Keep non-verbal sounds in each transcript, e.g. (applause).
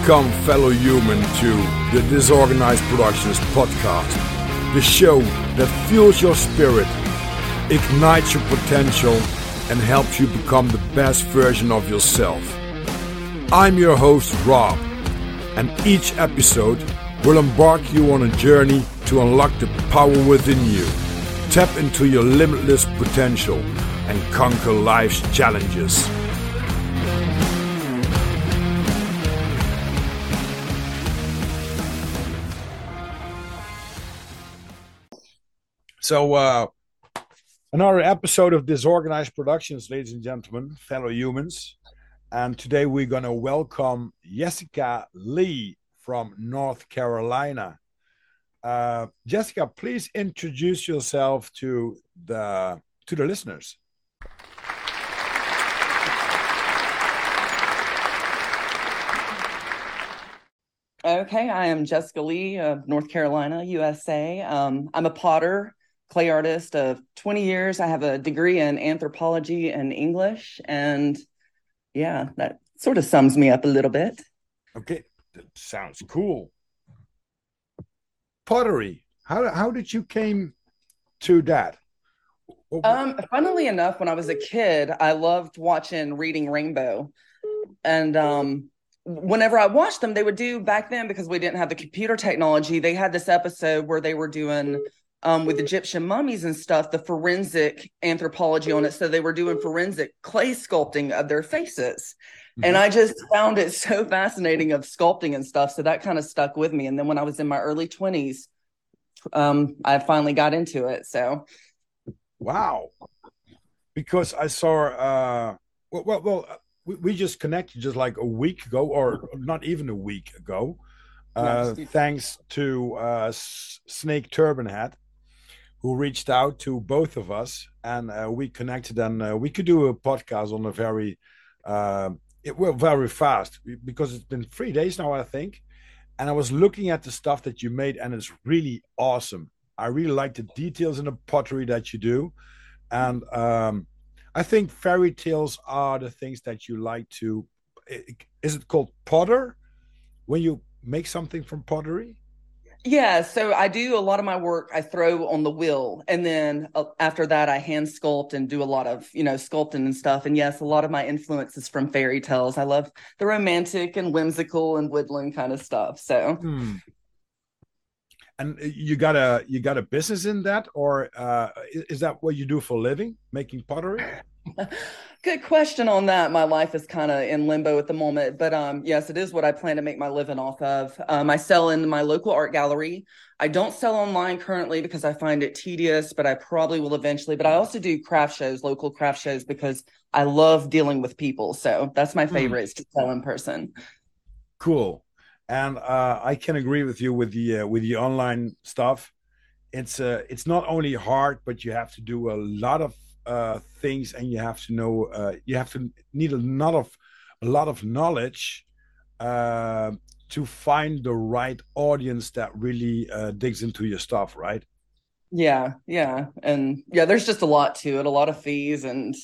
Welcome, fellow human, to the Disorganized Productions podcast, the show that fuels your spirit, ignites your potential, and helps you become the best version of yourself. I'm your host, Rob, and each episode will embark you on a journey to unlock the power within you, tap into your limitless potential, and conquer life's challenges. So, uh, another episode of Disorganized Productions, ladies and gentlemen, fellow humans. And today we're going to welcome Jessika Leigh from North Carolina. Uh, Jessika, please introduce yourself to the to the listeners. Okay, I am Jessika Leigh of North Carolina, USA. Um, I'm a potter, clay artist of 20 years. I have a degree in anthropology and English. And yeah, that sort of sums me up a little bit. Okay, that sounds cool. Pottery. How how did you came to that? Um, funnily enough, when I was a kid, I loved watching Reading Rainbow, and um, whenever I watched them, they would do back then because we didn't have the computer technology. They had this episode where they were doing um, with Egyptian mummies and stuff, the forensic anthropology on it. So they were doing forensic clay sculpting of their faces. Mm-hmm. And I just found it so fascinating of sculpting and stuff. So that kind of stuck with me. And then when I was in my early 20s, um, I finally got into it. So, wow. Because I saw, uh, well, well, well we, we just connected just like a week ago, or not even a week ago. Uh, thanks to uh, Snake Turban Hat, who reached out to both of us and uh, we connected and uh, we could do a podcast on a very uh, it well very fast because it's been three days now i think. And i was looking at the stuff that you made and it's really awesome. I really like the details in the pottery that you do. And um, i think fairy tales are the things that you like to is it called potter when you make something from pottery yeah, so I do a lot of my work I throw on the wheel and then uh, after that I hand sculpt and do a lot of, you know, sculpting and stuff. And yes, a lot of my influence is from fairy tales. I love the romantic and whimsical and woodland kind of stuff. So hmm. And uh, you got a you got a business in that or uh is that what you do for living, making pottery? (laughs) Good question on that. My life is kind of in limbo at the moment, but um, yes, it is what I plan to make my living off of. Um, I sell in my local art gallery. I don't sell online currently because I find it tedious, but I probably will eventually. But I also do craft shows, local craft shows, because I love dealing with people. So that's my hmm. favorite is to sell in person. Cool, and uh, I can agree with you with the uh, with the online stuff. It's uh, it's not only hard, but you have to do a lot of uh, things, and you have to know uh, you have to need a lot of a lot of knowledge uh, to find the right audience that really uh, digs into your stuff, right? Yeah, yeah, and yeah, there's just a lot to it, a lot of fees, and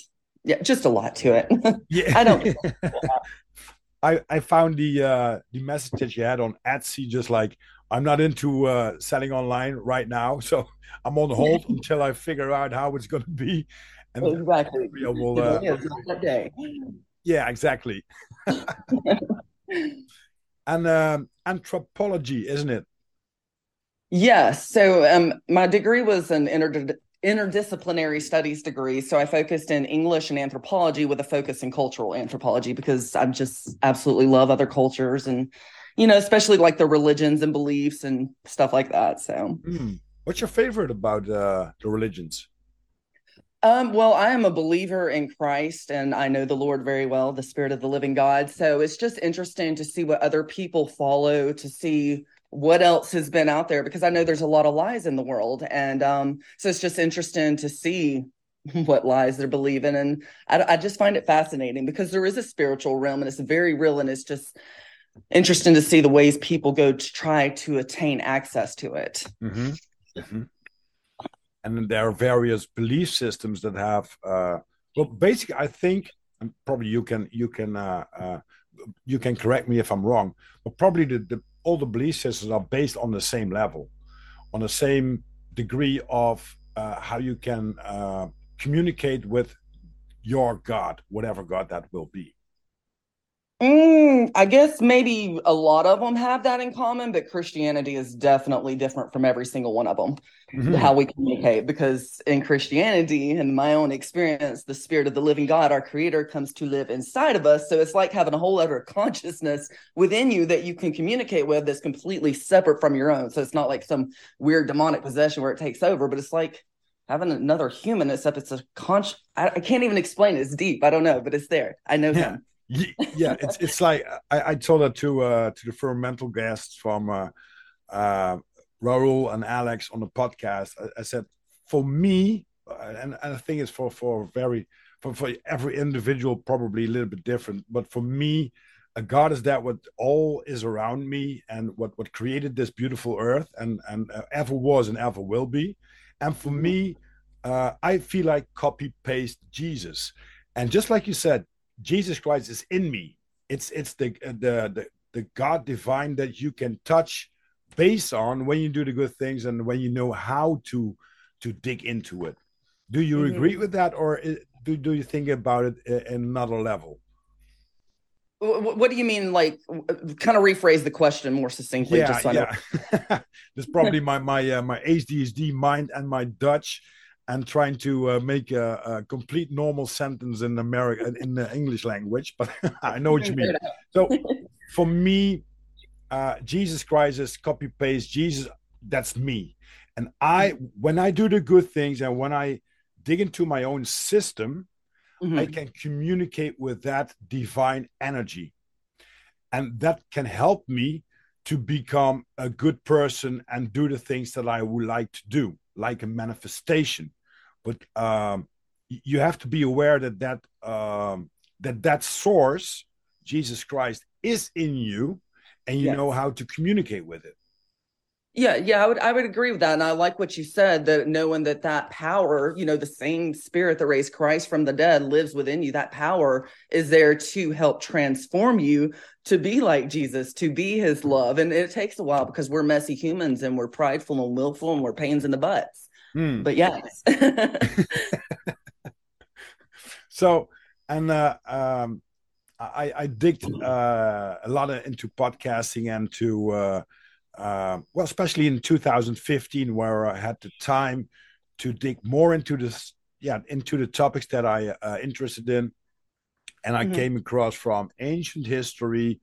yeah, just a lot to it. (laughs) yeah, I don't. (laughs) I I found the uh, the message that you had on Etsy just like I'm not into uh, selling online right now, (laughs) so I'm on hold (laughs) until I figure out how it's going to be. And exactly. Will, uh, yeah, day. Yeah, exactly. (laughs) and um, anthropology, isn't it? Yes. So um, my degree was an inter- interdisciplinary studies degree. So I focused in English and anthropology with a focus in cultural anthropology because I just absolutely love other cultures and you know, especially like the religions and beliefs and stuff like that. So, mm. what's your favorite about uh, the religions? Um, well, I am a believer in Christ and I know the Lord very well, the Spirit of the living God. So it's just interesting to see what other people follow, to see what else has been out there, because I know there's a lot of lies in the world. And um, so it's just interesting to see (laughs) what lies they're believing. And I, I just find it fascinating because there is a spiritual realm and it's very real and it's just interesting to see the ways people go to try to attain access to it. Mm-hmm. Mm-hmm. And there are various belief systems that have, uh, well, basically, I think, and probably you can you can uh, uh, you can correct me if I'm wrong, but probably the, the all the belief systems are based on the same level, on the same degree of uh, how you can uh, communicate with your God, whatever God that will be. Mm, I guess maybe a lot of them have that in common, but Christianity is definitely different from every single one of them. Mm-hmm. How we communicate, because in Christianity, in my own experience, the spirit of the living God, our creator, comes to live inside of us. So it's like having a whole other (laughs) consciousness within you that you can communicate with that's completely separate from your own. So it's not like some weird demonic possession where it takes over, but it's like having another human, except it's a conscious. I, I can't even explain it. It's deep. I don't know, but it's there. I know yeah. him yeah, it's it's like I, I told that to uh, to the fermental guests from uh, uh, Raul and Alex on the podcast. I, I said, for me, uh, and, and I think it's for for very for, for every individual probably a little bit different, but for me, a God is that what all is around me and what what created this beautiful earth and and uh, ever was and ever will be, and for me, uh, I feel like copy paste Jesus, and just like you said, Jesus Christ is in me. It's it's the the the, the God divine that you can touch based on when you do the good things and when you know how to to dig into it. Do you mm-hmm. agree with that, or do do you think about it in another level? What do you mean? Like, kind of rephrase the question more succinctly. Yeah, so yeah. (laughs) That's probably my my uh, my ADHD mind and my Dutch and trying to uh, make a, a, complete normal sentence in America in the English language, but (laughs) I know what you mean. So (laughs) for me, uh, Jesus Christ is copy paste. Jesus, that's me. And I, when I do the good things and when I dig into my own system, mm-hmm. I can communicate with that divine energy. And that can help me to become a good person and do the things that I would like to do, like a manifestation but um, you have to be aware that that um, that that source jesus christ is in you and you yes. know how to communicate with it yeah yeah i would i would agree with that and i like what you said that knowing that that power you know the same spirit that raised christ from the dead lives within you that power is there to help transform you to be like jesus to be his love and it takes a while because we're messy humans and we're prideful and willful and we're pains in the butts Mm. But yes. (laughs) so, and uh, um, I, I digged uh, a lot into podcasting and to, uh, uh, well, especially in 2015, where I had the time to dig more into this, yeah, into the topics that I uh, interested in, and I mm-hmm. came across from ancient history,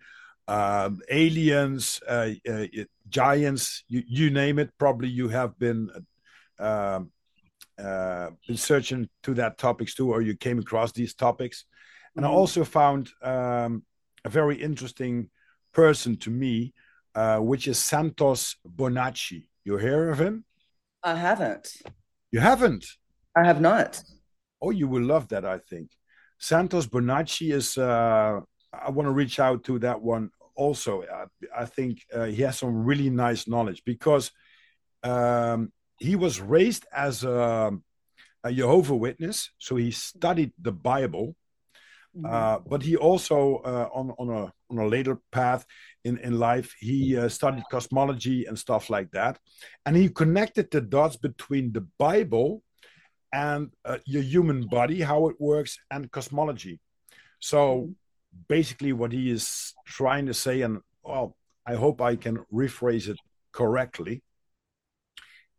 um, aliens, uh, uh, giants, you, you, name it. Probably you have been um, uh, been searching to that topics too, or you came across these topics. And mm-hmm. I also found um, a very interesting person to me, uh, which is Santos Bonacci. You hear of him? I haven't. You haven't? I have not. Oh, you will love that, I think. Santos Bonacci is, uh, I want to reach out to that one also. I, I think uh, he has some really nice knowledge because um, he was raised as a, a Jehovah Witness, so he studied the Bible. Mm-hmm. Uh, but he also, uh, on on a on a later path in in life, he uh, studied cosmology and stuff like that, and he connected the dots between the Bible and uh, your human body, how it works, and cosmology. So mm-hmm. basically, what he is trying to say, and well, I hope I can rephrase it correctly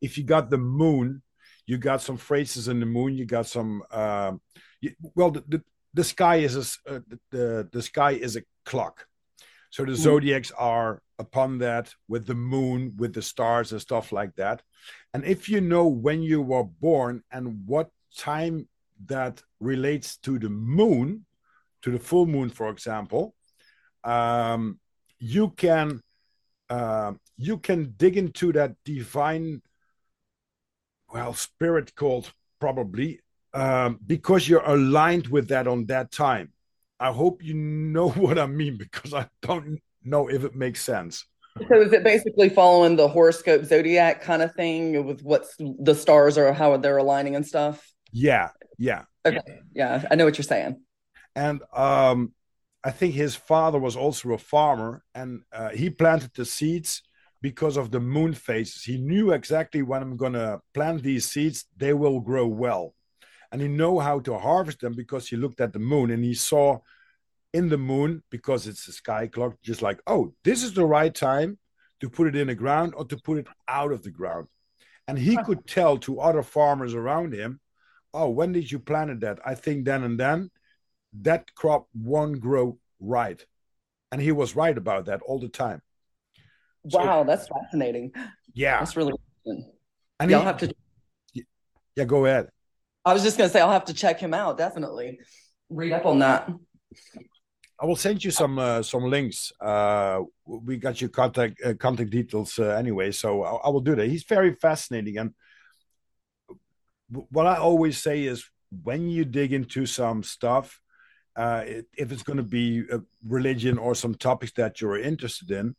if you got the moon, you got some phrases in the moon. You got some. Uh, you, well, the, the, the sky is a uh, the the sky is a clock. So the mm. zodiacs are upon that with the moon, with the stars and stuff like that. And if you know when you were born and what time that relates to the moon, to the full moon, for example, um, you can uh, you can dig into that divine well, spirit called probably, um, because you're aligned with that on that time. I hope you know (laughs) what I mean because I don't know if it makes sense. So is it basically following the horoscope zodiac kind of thing with what's the stars or how they're aligning and stuff? Yeah, yeah. Okay. Yeah, I know what you're saying. And um I think his father was also a farmer, and uh, he planted the seeds because of the moon phases. He knew exactly when I'm going to plant these seeds; they will grow well, and he know how to harvest them because he looked at the moon and he saw in the moon because it's a sky clock, just like oh, this is the right time to put it in the ground or to put it out of the ground, and he could tell to other farmers around him, oh, when did you plant that? I think then and then that crop won't grow right. And he was right about that all the time. Wow, so, that's fascinating. Yeah. That's really and Y'all have to Yeah, go ahead. I was just gonna say I'll have to check him out, definitely. Read up on that. I will send you some uh, some links. Uh, we got your contact uh, contact details uh, anyway, so I, I will do that. He's very fascinating, and what I always say is when you dig into some stuff, uh, if it's going to be a religion or some topics that you're interested in,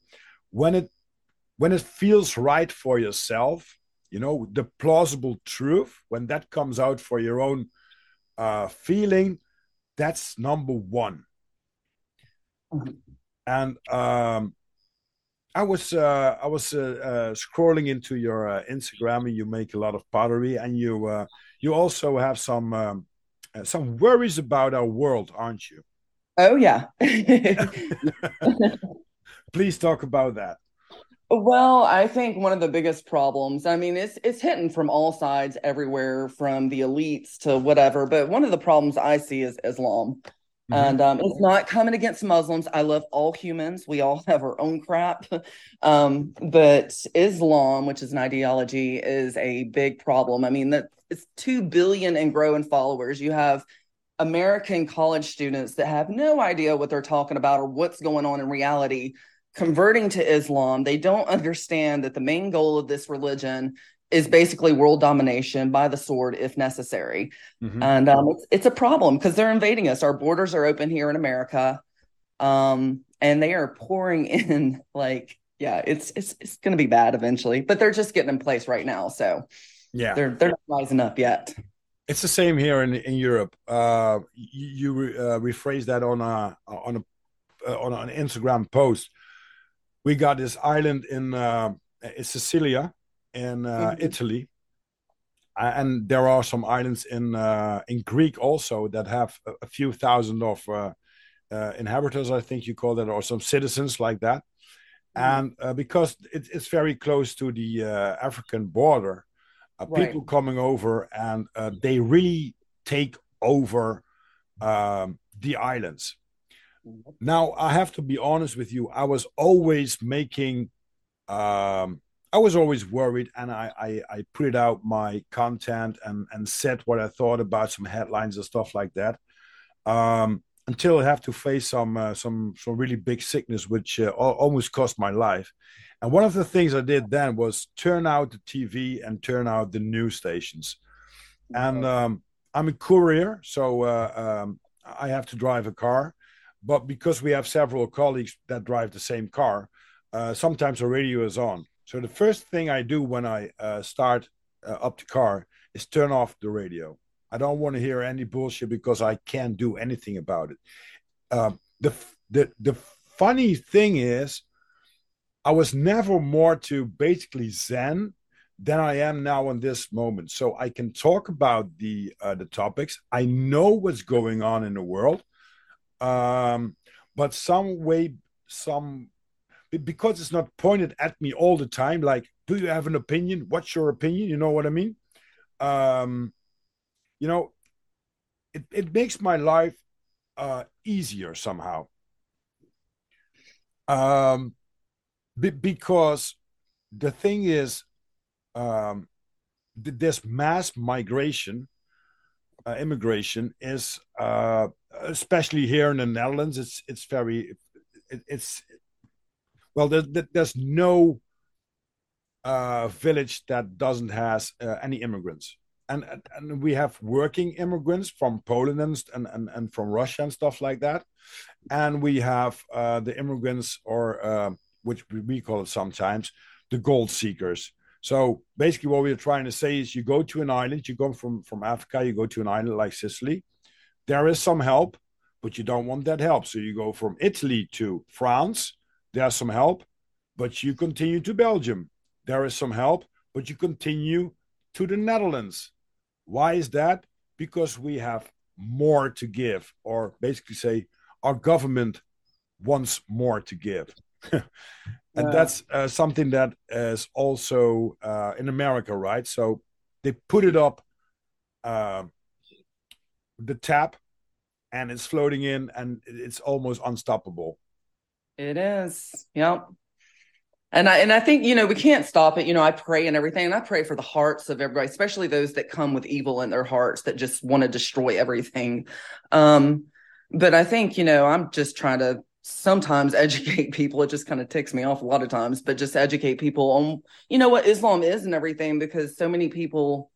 when it when it feels right for yourself, you know, the plausible truth, when that comes out for your own uh, feeling, that's number one. Mm-hmm. And um, I was uh, I was uh, uh, scrolling into your uh, Instagram, and you make a lot of pottery, and you uh, you also have some um, some worries about our world, aren't you? Oh yeah. (laughs) (laughs) Please talk about that. Well, I think one of the biggest problems, I mean, it's it's hitting from all sides everywhere from the elites to whatever, but one of the problems I see is Islam. Mm-hmm. And um, it's not coming against Muslims. I love all humans. We all have our own crap. (laughs) Um, but Islam, which is an ideology, is a big problem. I mean, that it's 2 billion and growing followers. You have American college students that have no idea what they're talking about or what's going on in reality converting to Islam. They don't understand that the main goal of this religion is basically world domination by the sword if necessary. Mm-hmm. And um, it's, it's a problem because they're invading us. Our borders are open here in America. Um, and they are pouring (laughs) in like, yeah, it's it's it's gonna be bad eventually, but they're just getting in place right now. So yeah, they're they're not rising up yet. It's the same here in in Europe. Uh, you, you uh, rephrase that on a on a uh, on an Instagram post. We got this island in uh, Sicilia, in uh, mm-hmm. Italy, and there are some islands in uh, in Greek also that have a, few thousand of uh, uh, inhabitants, I think you call that, or some citizens like that. Mm-hmm. And uh, because it, it's very close to the uh, African border, right. people coming over and they really take over um, the islands. Now, I have to be honest with you. I was always making um, I was always worried, and I, I, I put it out my content and and said what I thought about some headlines and stuff like that. Um, until I have to face some uh, some some really big sickness, which uh, almost cost my life. And one of the things I did then was turn out the TV and turn out the news stations. And um, I'm a courier, so uh, um, I have to drive a car. But because we have several colleagues that drive the same car, uh, sometimes the radio is on. So the first thing I do when I uh, start uh, up the car is turn off the radio. I don't want to hear any bullshit because I can't do anything about it. Um, the the the funny thing is, I was never more to basically zen than I am now in this moment. So I can talk about the uh, the topics. I know what's going on in the world, um, but some way, some because it's not pointed at me all the time like do you have an opinion? What's your opinion? You know what i mean? Um you know it, it makes my life uh easier somehow. Um be, because the thing is um th- this mass migration uh, immigration is uh especially here in the netherlands it's it's very it, it's well, there's, there's no uh, village that doesn't has uh, any immigrants. And, and we have working immigrants from Poland and, and, and from Russia and stuff like that. And we have uh, the immigrants, or uh, which we call it sometimes, the gold seekers. So basically, what we're trying to say is you go to an island, you go from, from Africa, you go to an island like Sicily. There is some help, but you don't want that help. So you go from Italy to France, there's some help, but you continue to Belgium. There is some help, but you continue to the Netherlands. Why is that? Because we have more to give, or basically say our government wants more to give. (laughs) and uh, that's uh, something that is also uh, in America, right? So they put it up uh, the tap and it's floating in and it's almost unstoppable. It is. Yep. And I and I think you know we can't stop it. You know, I pray and everything, and I pray for the hearts of everybody, especially those that come with evil in their hearts that just want to destroy everything. Um, but I think you know I'm just trying to sometimes (laughs) educate people. It just kind of ticks me off a lot of times, but just educate people on you know what Islam is and everything because so many people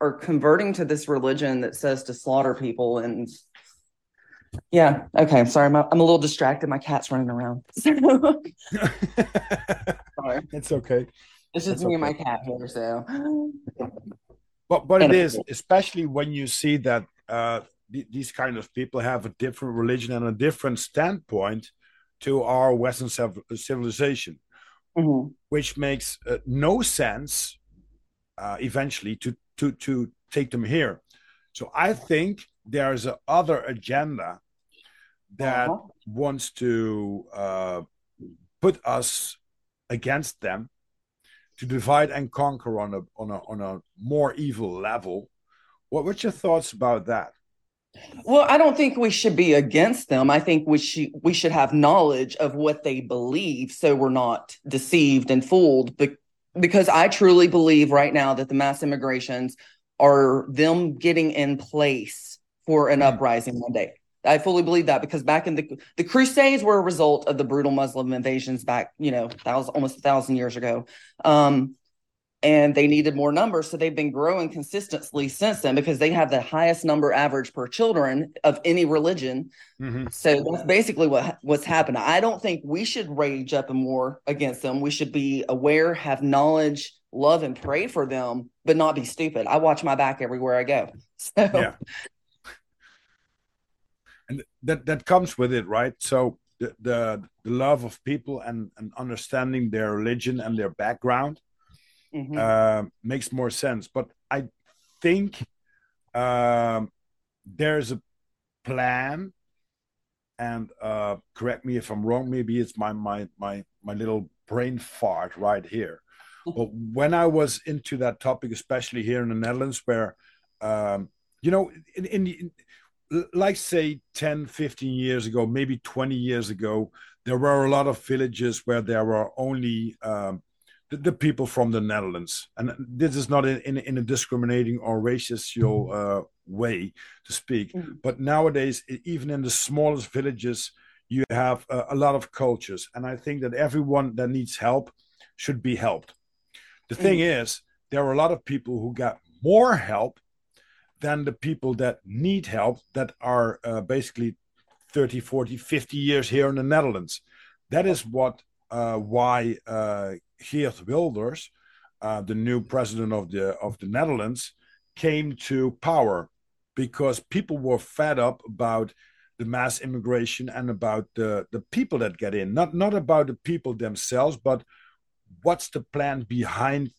are converting to this religion that says to slaughter people and yeah. Okay. Sorry. I'm, I'm a little distracted. My cat's running around. (laughs) (laughs) Sorry. It's okay. It's just it's me okay. and my cat here. So, but but it is especially when you see that uh, th- these kind of people have a different religion and a different standpoint to our Western civilization, mm-hmm. which makes uh, no sense uh, eventually to to to take them here. So I think there's a other agenda that uh-huh. wants to uh, put us against them to divide and conquer on a on a on a more evil level. What what's your thoughts about that? Well, I don't think we should be against them. I think we should we should have knowledge of what they believe so we're not deceived and fooled. But because I truly believe right now that the mass immigrations are them getting in place for an mm-hmm. uprising one day. I fully believe that because back in the the Crusades were a result of the brutal Muslim invasions back, you know, that was almost a thousand years ago. Um, and they needed more numbers, so they've been growing consistently since then because they have the highest number average per children of any religion. Mm-hmm. So that's basically what what's happened. I don't think we should rage up and war against them. We should be aware, have knowledge, love, and pray for them, but not be stupid. I watch my back everywhere I go. (laughs) So yeah and that that comes with it, right? So the the, the love of people and and understanding their religion and their background mm-hmm. uh, makes more sense. But I think um, there's a plan, and uh, correct me if I'm wrong. Maybe it's my my my my little brain fart right here. but when I was into that topic, especially here in the Netherlands, where um, you know, in, in, in like say 10 15 years ago maybe 20 years ago there were a lot of villages where there were only um, the, the, people from the netherlands. And this is not in, in, in a discriminating or racial uh, way to speak. Mm-hmm. but nowadays even in the smallest villages you have uh, a lot of cultures. And i think that everyone that needs help should be helped. The mm-hmm. thing is there are a lot of people who got more help than the people that need help that are uh, basically 30 40 50 years here in the netherlands. That is what uh, why uh, geert wilders uh, the new president of the of the netherlands came to power because people were fed up about the mass immigration and about the the people that get in not not about the people themselves but what's the plan behind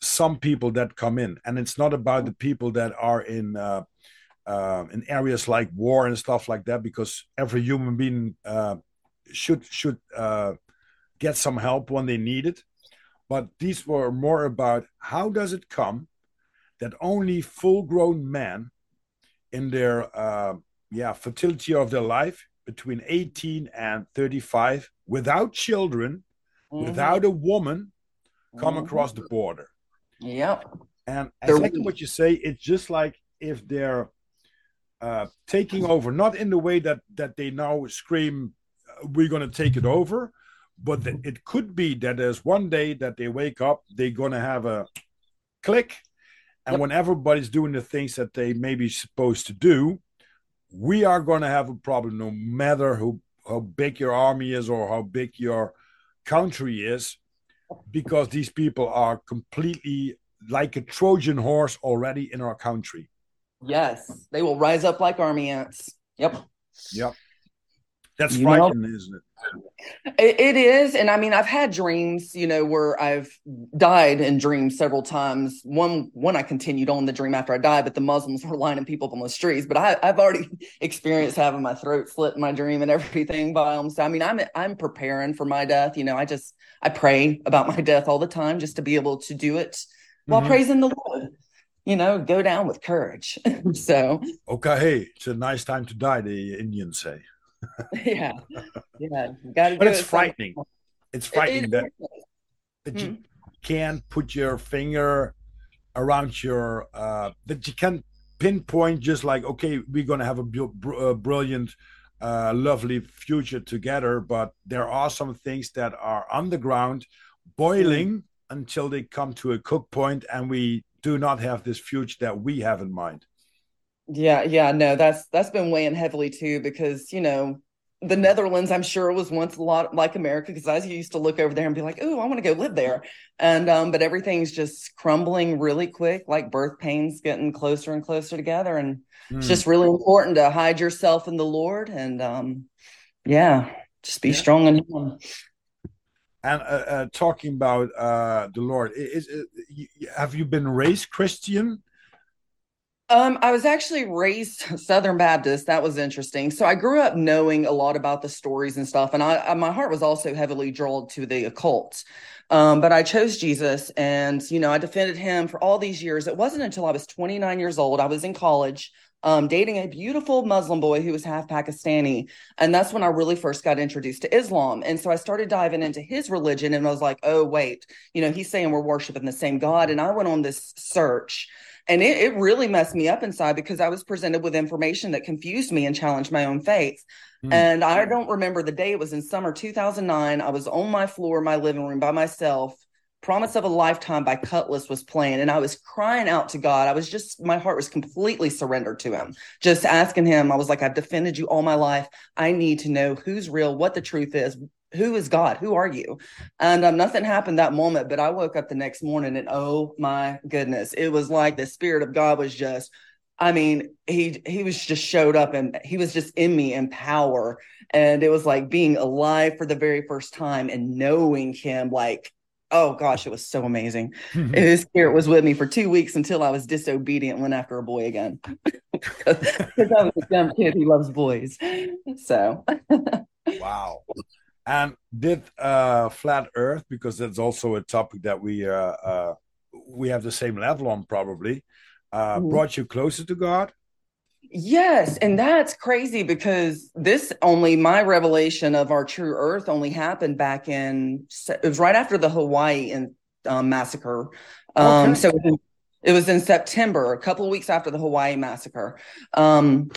some people that come in, and it's not about the people that are in uh, uh, in areas like war and stuff like that, because every human being uh, should should uh, get some help when they need it. But these were more about how does it come that only full-grown men in their uh, yeah fertility of their life between 18 and 35 without children mm-hmm. without a woman come mm-hmm. across the border Yep. And exactly what you say, it's just like if they're uh, taking over, not in the way that that they now scream, uh, "We're going to take it over," but it could be that there's one day that they wake up, they're going to have a click, and yep. when everybody's doing the things that they may be supposed to do, we are going to have a problem, no matter who how big your army is or how big your country is because these people are completely like a Trojan horse already in our country. Yes, they will rise up like army ants. Yep. Yep. That's you frightening, know? isn't it? it? It is. And I mean, I've had dreams, you know, where I've died in dreams several times. One, one I continued on the dream after I died, but the Muslims were lining people up on the streets. But I, have already (laughs) experienced having my throat slit in my dream and everything by them. So I mean, I'm I'm preparing for my death. You know, I just I pray about my death all the time just to be able to do it while mm-hmm. praising the Lord you know, go down with courage. (laughs) so okay, hey, it's a nice time to die, the Indians say. (laughs) yeah, yeah, got But it's frightening. It's frightening it, that, that hmm. you can't put your finger around your uh that you can't pinpoint just like okay, we're gonna have a, br- a brilliant. Uh, lovely future together, but there are some things that are underground, boiling mm. until they come to a cook point, and we do not have this future that we have in mind. Yeah, yeah, no, that's that's been weighing heavily too because you know the Netherlands, I'm sure, was once a lot like America because I used to look over there and be like, "Oh, I want to go live there," and um, but everything's just crumbling really quick, like birth pains getting closer and closer together, and mm. it's hmm. just really important to hide yourself in the Lord and um, yeah, just be yeah. strong in Him. And uh, uh, talking about uh, the Lord, is, is, have you been raised Christian? Um, I was actually raised (laughs) Southern Baptist. That was interesting. So I grew up knowing a lot about the stories and stuff, and I, I my heart was also heavily drawn to the occult. Um, but I chose Jesus, and you know I defended him for all these years. It wasn't until I was 29 years old. I was in college, um, dating a beautiful Muslim boy who was half Pakistani, and that's when I really first got introduced to Islam. And so I started diving into his religion, and I was like, oh wait, you know he's saying we're worshiping the same God, and I went on this search and it, it really messed me up inside because I was presented with information that confused me and challenged my own faith. Mm. And I don't remember the day. It was in summer 2009. I was on my floor, my living room by myself. Promise of a Lifetime by Kutless was playing, and I was crying out to God. I was just, my heart was completely surrendered to Him, just asking Him. I was like, I've defended you all my life. I need to know who's real, what the truth is, who is God? Who are you? And um, nothing happened that moment, but I woke up the next morning and oh my goodness, it was like the Spirit of God was just, I mean, he he was just showed up and he was just in me in power. And it was like being alive for the very first time and knowing him like oh gosh, it was so amazing. (laughs) His spirit was with me for two weeks until I was disobedient, went after a boy again. (laughs) Because I was a dumb kid who loves boys. So (laughs) wow. And did uh, flat Earth, because that's also a topic that we uh, uh, we have the same level on, probably, uh, mm-hmm. brought you closer to God? Yes, and that's crazy because this only my revelation of our true Earth only happened back in it was right after the Hawaii and um, massacre. Um, okay. So it was, it was in September, a couple of weeks after the Hawaii massacre. Um,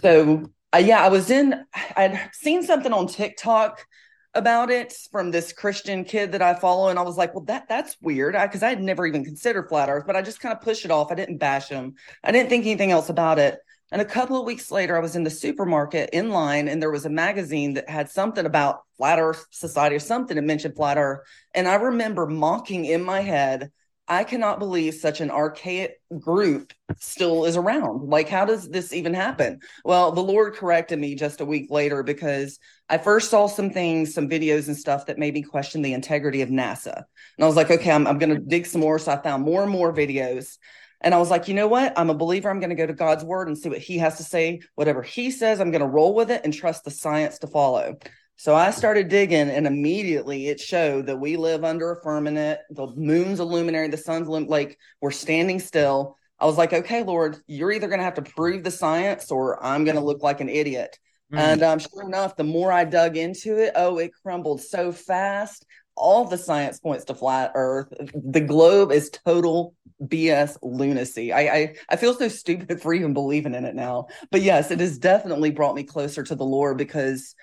so uh, yeah, I was in, I'd seen something on TikTok about it from this Christian kid that I follow. And I was like, well, that that's weird. Because I, I, had never even considered flat earth, but I just kind of pushed it off. I didn't bash him. I didn't think anything else about it. And a couple of weeks later, I was in the supermarket in line and there was a magazine that had something about flat earth society or something that mentioned flat earth. And I remember mocking in my head, I cannot believe such an archaic group still is around. Like, how does this even happen? Well, the Lord corrected me just a week later because I first saw some things, some videos and stuff that made me question the integrity of NASA. And I was like, okay, I'm, I'm going to dig some more. So I found more and more videos. And I was like, you know what? I'm a believer. I'm going to go to God's word and see what he has to say. Whatever he says, I'm going to roll with it and trust the science to follow. So I started digging, and immediately it showed that we live under a firmament. The moon's a luminary, the sun's lim- like we're standing still. I was like, okay, Lord, you're either going to have to prove the science, or I'm going to look like an idiot. Mm-hmm. And um, sure enough, the more I dug into it, oh, it crumbled so fast. All the science points to flat Earth. The globe is total BS lunacy. I, I I feel so stupid (laughs) for even believing in it now. But yes, it has definitely brought me closer to the Lord because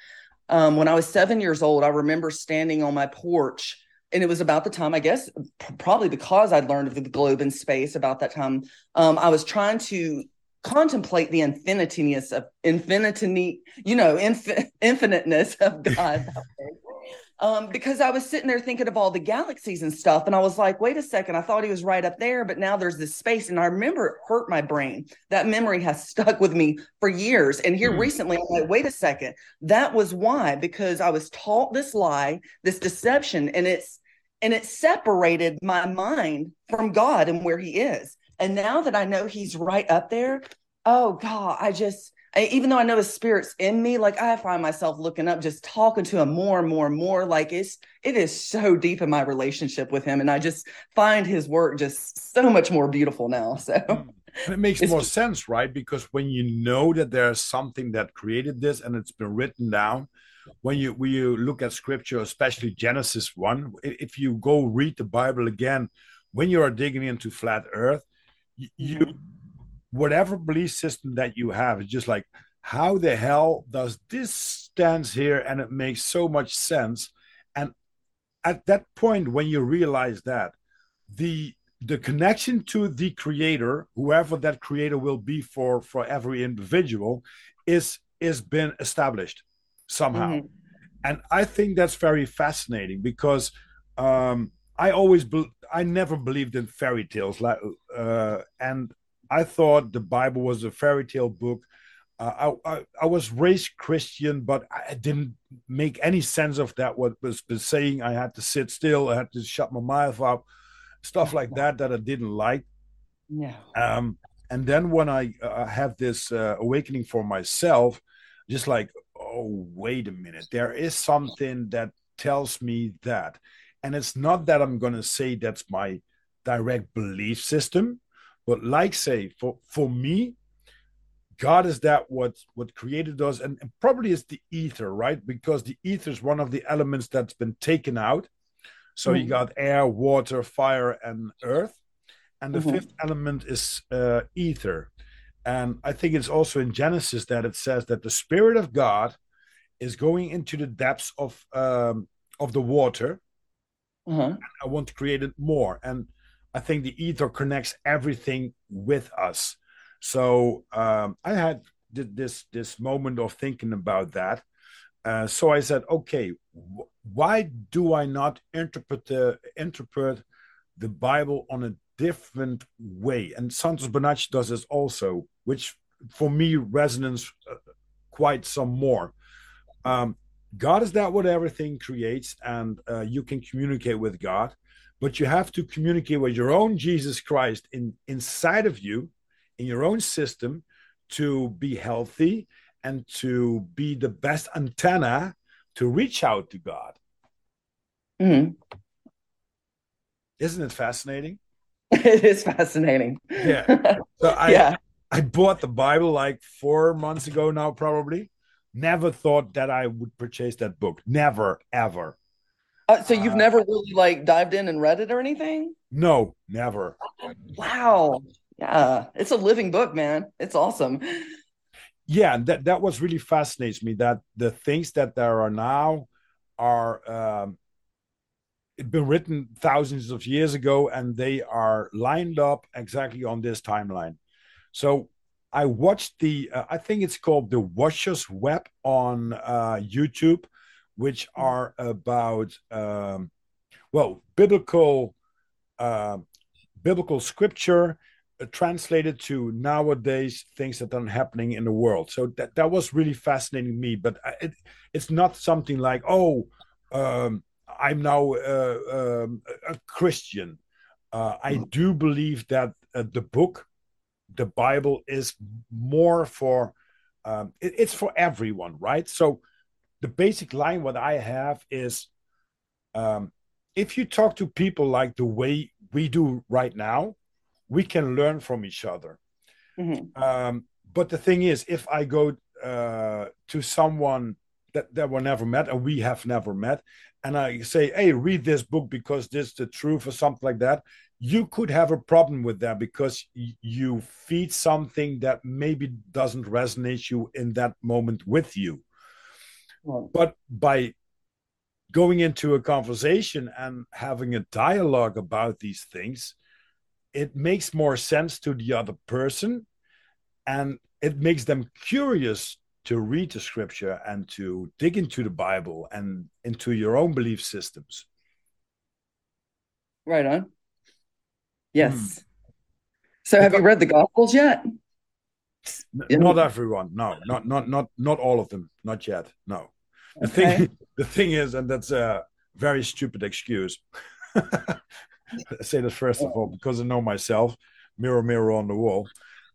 um, when I was seven years old, I remember standing on my porch, and it was about the time, I guess, probably because I'd learned of the globe and space about that time. Um, I was trying to contemplate the infiniteness of infinity, you know, infi- (laughs) infiniteness of God. (laughs) um, because I was sitting there thinking of all the galaxies and stuff. And I was like, wait a second, I thought he was right up there, but now there's this space. And I remember it hurt my brain. That memory has (laughs) stuck with me for years. And here mm. recently, I'm like, wait a second, that was why, because I was taught this lie, this deception, and it's and it separated my mind from God and where he is. And now that I know he's right up there, oh God, I just I, even though I know the spirit's in me, like I find myself looking up, just talking to him more and more and more. Like it's it is so deep in my relationship with him, and I just find his work just so much more beautiful now. (laughs) So mm. and it makes more sense, right? Because when you know that there's something that created this and it's been written down, when you when you look at scripture, especially Genesis one, if you go read the Bible again, when you are digging into flat Earth, you mm-hmm whatever belief system that you have is just like how the hell does this stands here and it makes so much sense and at that point when you realize that the the connection to the creator whoever that creator will be for for every individual is is been established somehow mm-hmm. and i think that's very fascinating because um i always be- i never believed in fairy tales like uh and I thought the Bible was a fairy tale book. Uh, I, I, I was raised Christian, but I didn't make any sense of that. What was saying, I had to sit still, I had to shut my mouth up, stuff (laughs) like that that I didn't like. Yeah. Um, and then when I uh, have this uh, awakening for myself, just like, oh, wait a minute, there is something that tells me that, and it's not that I'm going to say that's my direct belief system but like say for for me, God is that what what created us, and, and probably is the ether, right? Because the ether is one of the elements that's been taken out. So mm-hmm. you got air, water, fire, and earth, and the mm-hmm. fifth element is uh, ether. And I think it's also in Genesis that it says that the Spirit of God is going into the depths of um, of the water. Mm-hmm. I want to create it more, and I think the ether connects everything with us. So um, I had this this moment of thinking about that. Uh, so I said, okay, why do I not interpret the, interpret the Bible on a different way? And Santos Bonacci does this also, which for me resonates uh, quite some more. Um, God is that what everything creates, and uh, you can communicate with God but you have to communicate with your own Jesus Christ in inside of you, in your own system, to be healthy and to be the best antenna to reach out to God. Mm-hmm. Isn't it fascinating? (laughs) It is fascinating. Yeah. So (laughs) I yeah. I bought the Bible like four months ago now, probably. Never thought that I would purchase that book. Never, ever. Uh, so you've uh, never really like dived in and read it or anything? No, never. Wow. Yeah, it's a living book, man. It's awesome. Yeah, that that was really fascinates me. That the things that there are now are um, been written thousands of years ago, and they are lined up exactly on this timeline. So I watched the, uh, I think it's called the Watcher's Web on uh, YouTube which are about um, well biblical uh, biblical scripture uh, translated to nowadays things that are happening in the world. So that that was really fascinating me. But it, it's not something like oh um, I'm now uh, um, a Christian. Uh, I mm. do believe that uh, the book, the Bible, is more for um, it, it's for everyone, right? So the basic line what I have is um, if you talk to people like the way we do right now, we can learn from each other. Mm-hmm. Um, but the thing is, if I go uh, to someone that, that we never met and we have never met, and I say, hey, read this book because this is the truth or something like that, you could have a problem with that because y- you feed something that maybe doesn't resonate you in that moment with you. But by going into a conversation and having a dialogue about these things, it makes more sense to the other person and it makes them curious to read the scripture and to dig into the Bible and into your own belief systems. Right on. Yes. Hmm. So have you read the Gospels yet? Not everyone. No, not not not not all of them. Not yet. No. The okay. thing (laughs) the thing is, and that's a very stupid excuse. I (laughs) say this first of all because I know myself. Mirror, mirror on the wall.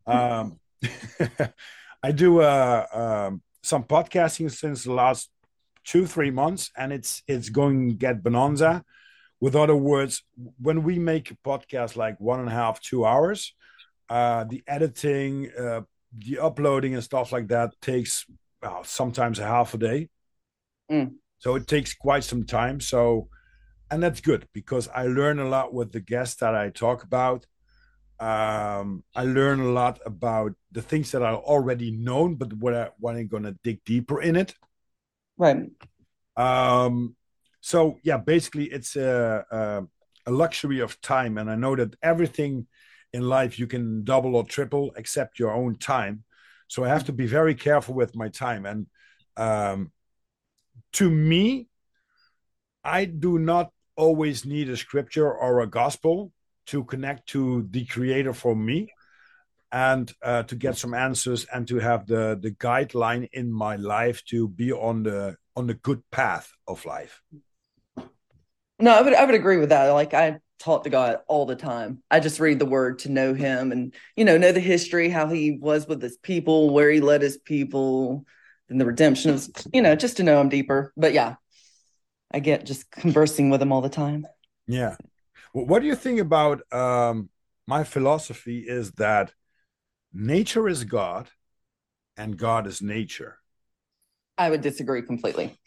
Um, (laughs) I do uh, um, some podcasting since the last two three months, and it's it's going to get bonanza. With other words, when we make a podcast like one and a half two hours, uh, the editing, uh, the uploading, and stuff like that takes well, sometimes a half a day. Mm. So it takes quite some time. So, and that's good because I learn a lot with the guests that I talk about um, I learn a lot about the things that are already known, but what I when I'm gonna dig deeper in it. Right. Um. So yeah, basically, it's a, a a luxury of time, and I know that everything in life you can double or triple except your own time. So I have to be very careful with my time. And um, to me, I do not always need a scripture or a gospel to connect to the creator for me and uh, to get some answers and to have the the guideline in my life to be on the on the good path of life no i would i would agree with that like i talk to god all the time i just read the word to know him and you know know the history how he was with his people where he led his people and the redemption of you know just to know him deeper but yeah i get just conversing with him all the time yeah what do you think about um, my philosophy? Is that nature is God, and God is nature. I would disagree completely.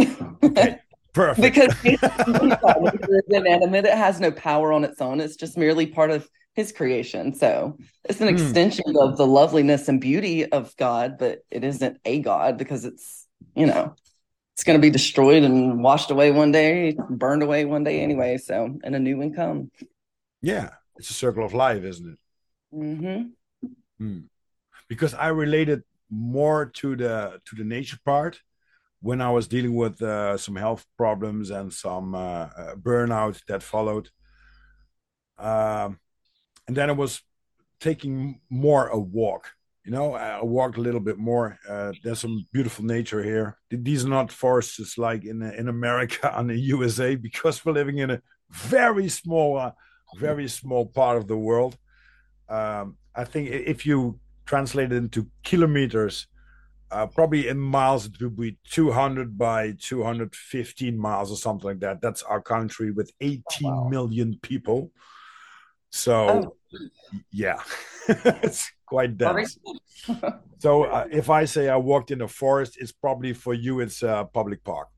okay, (laughs) perfect. because (laughs) is inanimate; it has no power on its own. It's just merely part of His creation. So it's an hmm. extension of the loveliness and beauty of God, but it isn't a God because it's you know it's going to be destroyed and washed away one day, burned away one day anyway. So, and a new one come. Yeah, it's a circle of life, isn't it? Mm-hmm. Hmm. Because I related more to the to the nature part when I was dealing with uh, some health problems and some uh, uh, burnout that followed. Um, and then I was taking more a walk you know, I walked a little bit more. Uh, there's some beautiful nature here. These are not forests like in in America (laughs) and the USA because we're living in a very small, uh, very small part of the world. Um, I think if you translate it into kilometers, uh, probably in miles it would be 200 by 215 miles or something like that. That's our country with 18 wow. million people. So, oh. yeah, (laughs) it's quite dense. (laughs) (laughs) so, uh, if I say I walked in a forest, it's probably for you, it's a public park.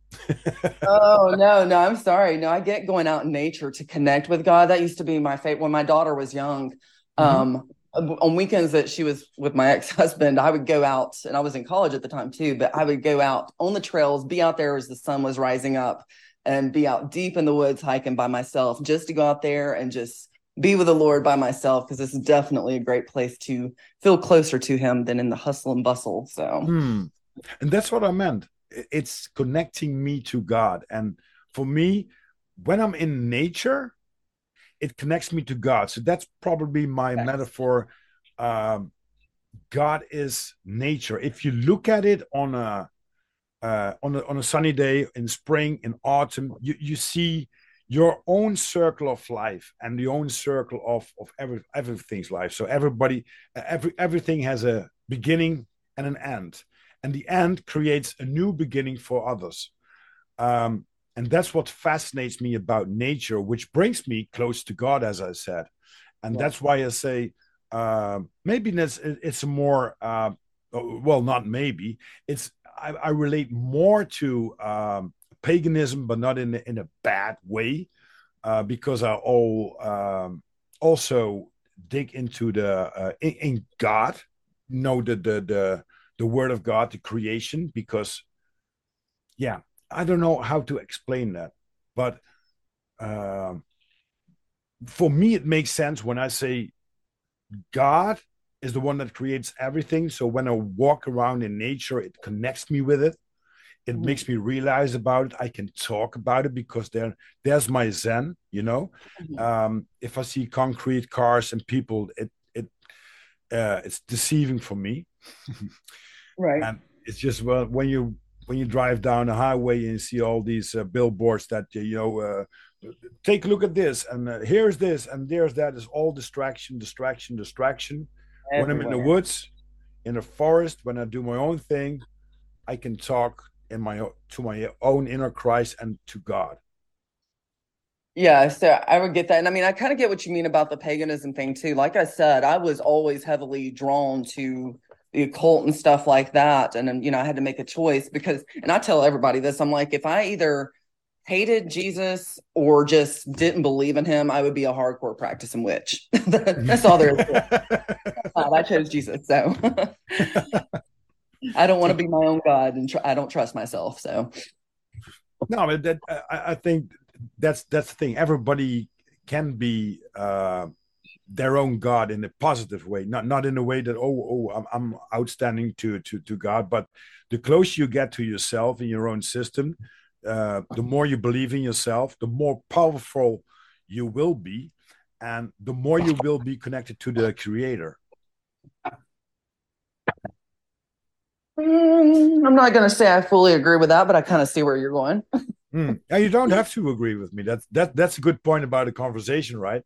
oh no, no, I'm sorry. No, I get going out in nature to connect with God. That used to be my fate when my daughter was young. Mm-hmm. Um, on weekends that she was with my ex-husband, I would go out, and I was in college at the time too. But I would go out on the trails, be out there as the sun was rising up, and be out deep in the woods hiking by myself, just to go out there and just be with the Lord by myself because it's definitely a great place to feel closer to Him than in the hustle and bustle. So, hmm. and that's what I meant. It's connecting me to God. And for me, when I'm in nature, it connects me to God. So that's probably my Thanks. metaphor. Um, God is nature. If you look at it on a uh, on a on a sunny day in spring, in autumn, you you see your own circle of life and the own circle of of every everything's life so everybody every everything has a beginning and an end and the end creates a new beginning for others um, and that's what fascinates me about nature which brings me close to god as i said and yeah. that's why i say uh, maybe it's, it's more uh, well not maybe it's I, I relate more to um, paganism, but not in in a bad way, uh, because I all um, also dig into the uh, in, in, God, know the, the the the word of God, the creation, because yeah, I don't know how to explain that, but uh, for me it makes sense when I say God is the one that creates everything. So when I walk around in nature, it connects me with it. It mm-hmm. makes me realize about it. I can talk about it because there, there's my zen. You know, mm-hmm. um, if I see concrete cars and people, it it uh, it's deceiving for me. (laughs) right. And it's just well when you when you drive down the highway and you see all these uh, billboards that you know uh, take a look at this and uh, here's this and there's that is all distraction distraction distraction. Everywhere. when i'm in the woods in the forest when i do my own thing i can talk in my to my own inner christ and to god. Yeah so i would get that and i mean i kind of get what you mean about the paganism thing too. Like i said i was always heavily drawn to the occult and stuff like that and you know i had to make a choice because and i tell everybody this i'm like if i either hated Jesus or just didn't believe in him, I would be a hardcore practicing witch. (laughs) That's all there is. (laughs) I chose Jesus, so (laughs) I don't want to be my own god, and tr- I don't trust myself. So no, but that I, I, think that's that's the thing. Everybody can be uh, their own god in a positive way, not not in a way that oh oh I'm, I'm outstanding to to to God, but the closer you get to yourself in your own system uh, the more you believe in yourself, the more powerful you will be, and the more you will be connected to the creator. Mm, I'm not going to say I fully agree with that, but I kind of see where you're going. mm. And you don't have to agree with me. That's that that's a good point about a conversation, right?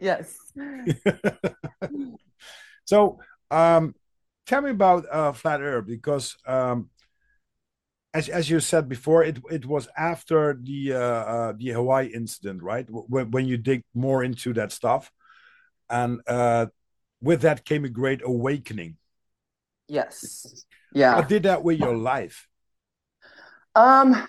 Yes. (laughs) so, um, tell me about uh, flat Earth because um, as as you said before, it it was after the uh, uh, the Hawaii incident, right? When when you dig more into that stuff, and uh, with that came a great awakening. Yes. Yeah. What did that with your life? Um.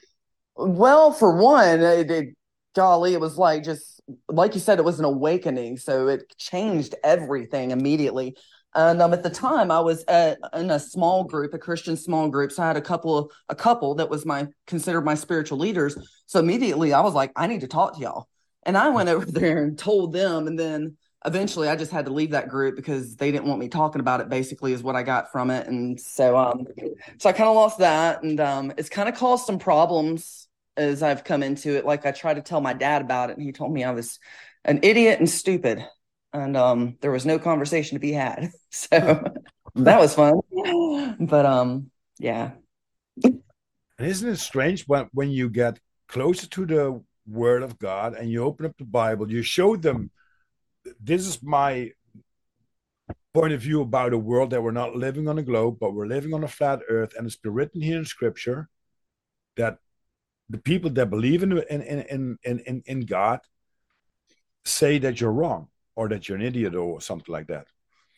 Well, for one, it, it, golly, it was like just like you said, it was an awakening. So it changed everything immediately. And um, at the time, I was at, in a small group, a Christian small group. So I had a couple, a couple that was my considered my spiritual leaders. So immediately, I was like, I need to talk to y'all. And I went over there and told them. And then eventually, I just had to leave that group because they didn't want me talking about it. Basically, is what I got from it. And so, um, so I kind of lost that, and um, it's kind of caused some problems as I've come into it. Like I tried to tell my dad about it, and he told me I was an idiot and stupid and um, there was no conversation to be had. (laughs) So (laughs) that was fun. (laughs) But um, yeah. And isn't it strange when when you get closer to the Word of God and you open up the Bible, you show them this is my point of view about a world that we're not living on a globe, but we're living on a flat earth, and it's been written here in Scripture that the people that believe in in in in in, in God say that you're wrong or that you're an idiot or something like that.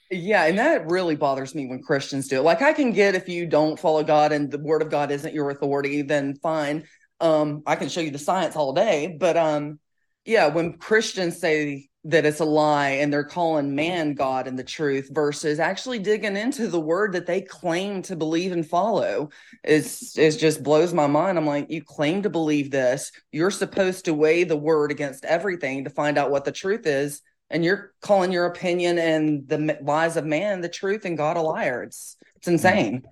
Yeah, and that really bothers me when Christians do it. Like I can get if you don't follow God and the word of God isn't your authority, then fine. Um, I can show you the science all day. But um, yeah, when Christians say that it's a lie and they're calling man God and the truth versus actually digging into the word that they claim to believe and follow is is just blows my mind. I'm like, you claim to believe this. You're supposed to weigh the word against everything to find out what the truth is and you're calling your opinion and the lies of man the truth and God a liar. It's it's insane.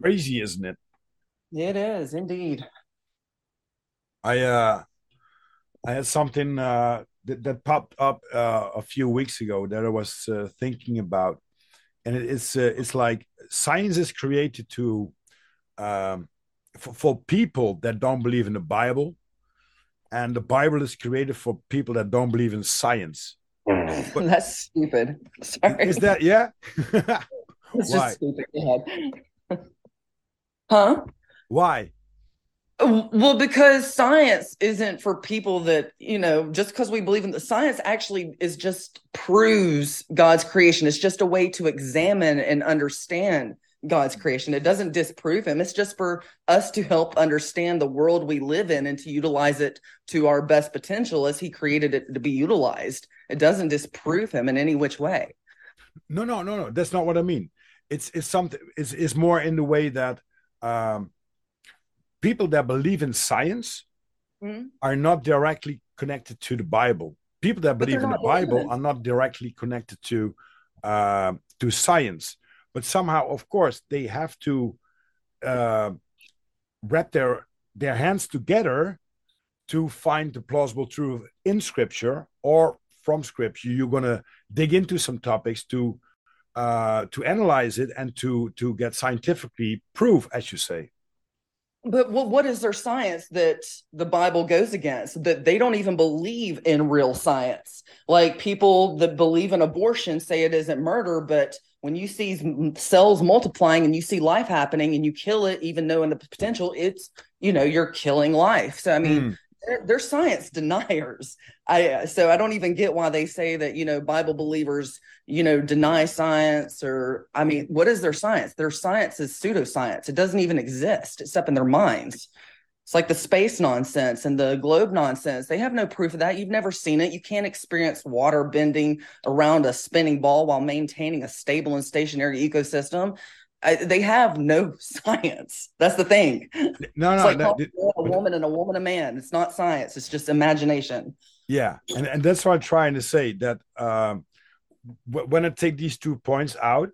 Crazy, isn't it? It is indeed. I uh I had something uh that, that popped up uh, a few weeks ago that I was uh, thinking about, and it, it's uh, it's like science is created to um, for, for people that don't believe in the Bible and the Bible is created for people that don't believe in science. But (laughs) That's stupid. Sorry. Is that yeah? (laughs) it's Why? just stupid. (laughs) huh? Why? Well, because science isn't for people that, you know, just because we believe in the science actually is just proves God's creation. It's just a way to examine and understand God's creation. It doesn't disprove him. It's just for us to help understand the world we live in and to utilize it to our best potential as he created it to be utilized. It doesn't disprove him in any which way. No, no, no, no. That's not what I mean. It's it's something it's, it's more in the way that um, people that believe in science mm-hmm. are not directly connected to the Bible. People that believe in the Bible are not directly connected to uh, to science. But somehow, of course, they have to uh, wrap their their hands together to find the plausible truth in Scripture or from Scripture. You're going to dig into some topics to uh, to analyze it and to to get scientifically proof, as you say. But what, what is their science that the Bible goes against? That they don't even believe in real science. Like people that believe in abortion say it isn't murder, but when you see cells multiplying and you see life happening and you kill it, even knowing the potential, it's you know you're killing life. So I mean, mm they're, they're science deniers. I so I don't even get why they say that you know Bible believers you know deny science or I mean what is their science? Their science is pseudoscience. It doesn't even exist except in their minds. It's like the space nonsense and the globe nonsense. They have no proof of that. You've never seen it. You can't experience water bending around a spinning ball while maintaining a stable and stationary ecosystem. I, they have no (laughs) science. That's the thing. No, no, like no a woman and a woman a man. It's not science. It's just imagination. Yeah, and and that's what I'm trying to say. That um, when I take these two points out,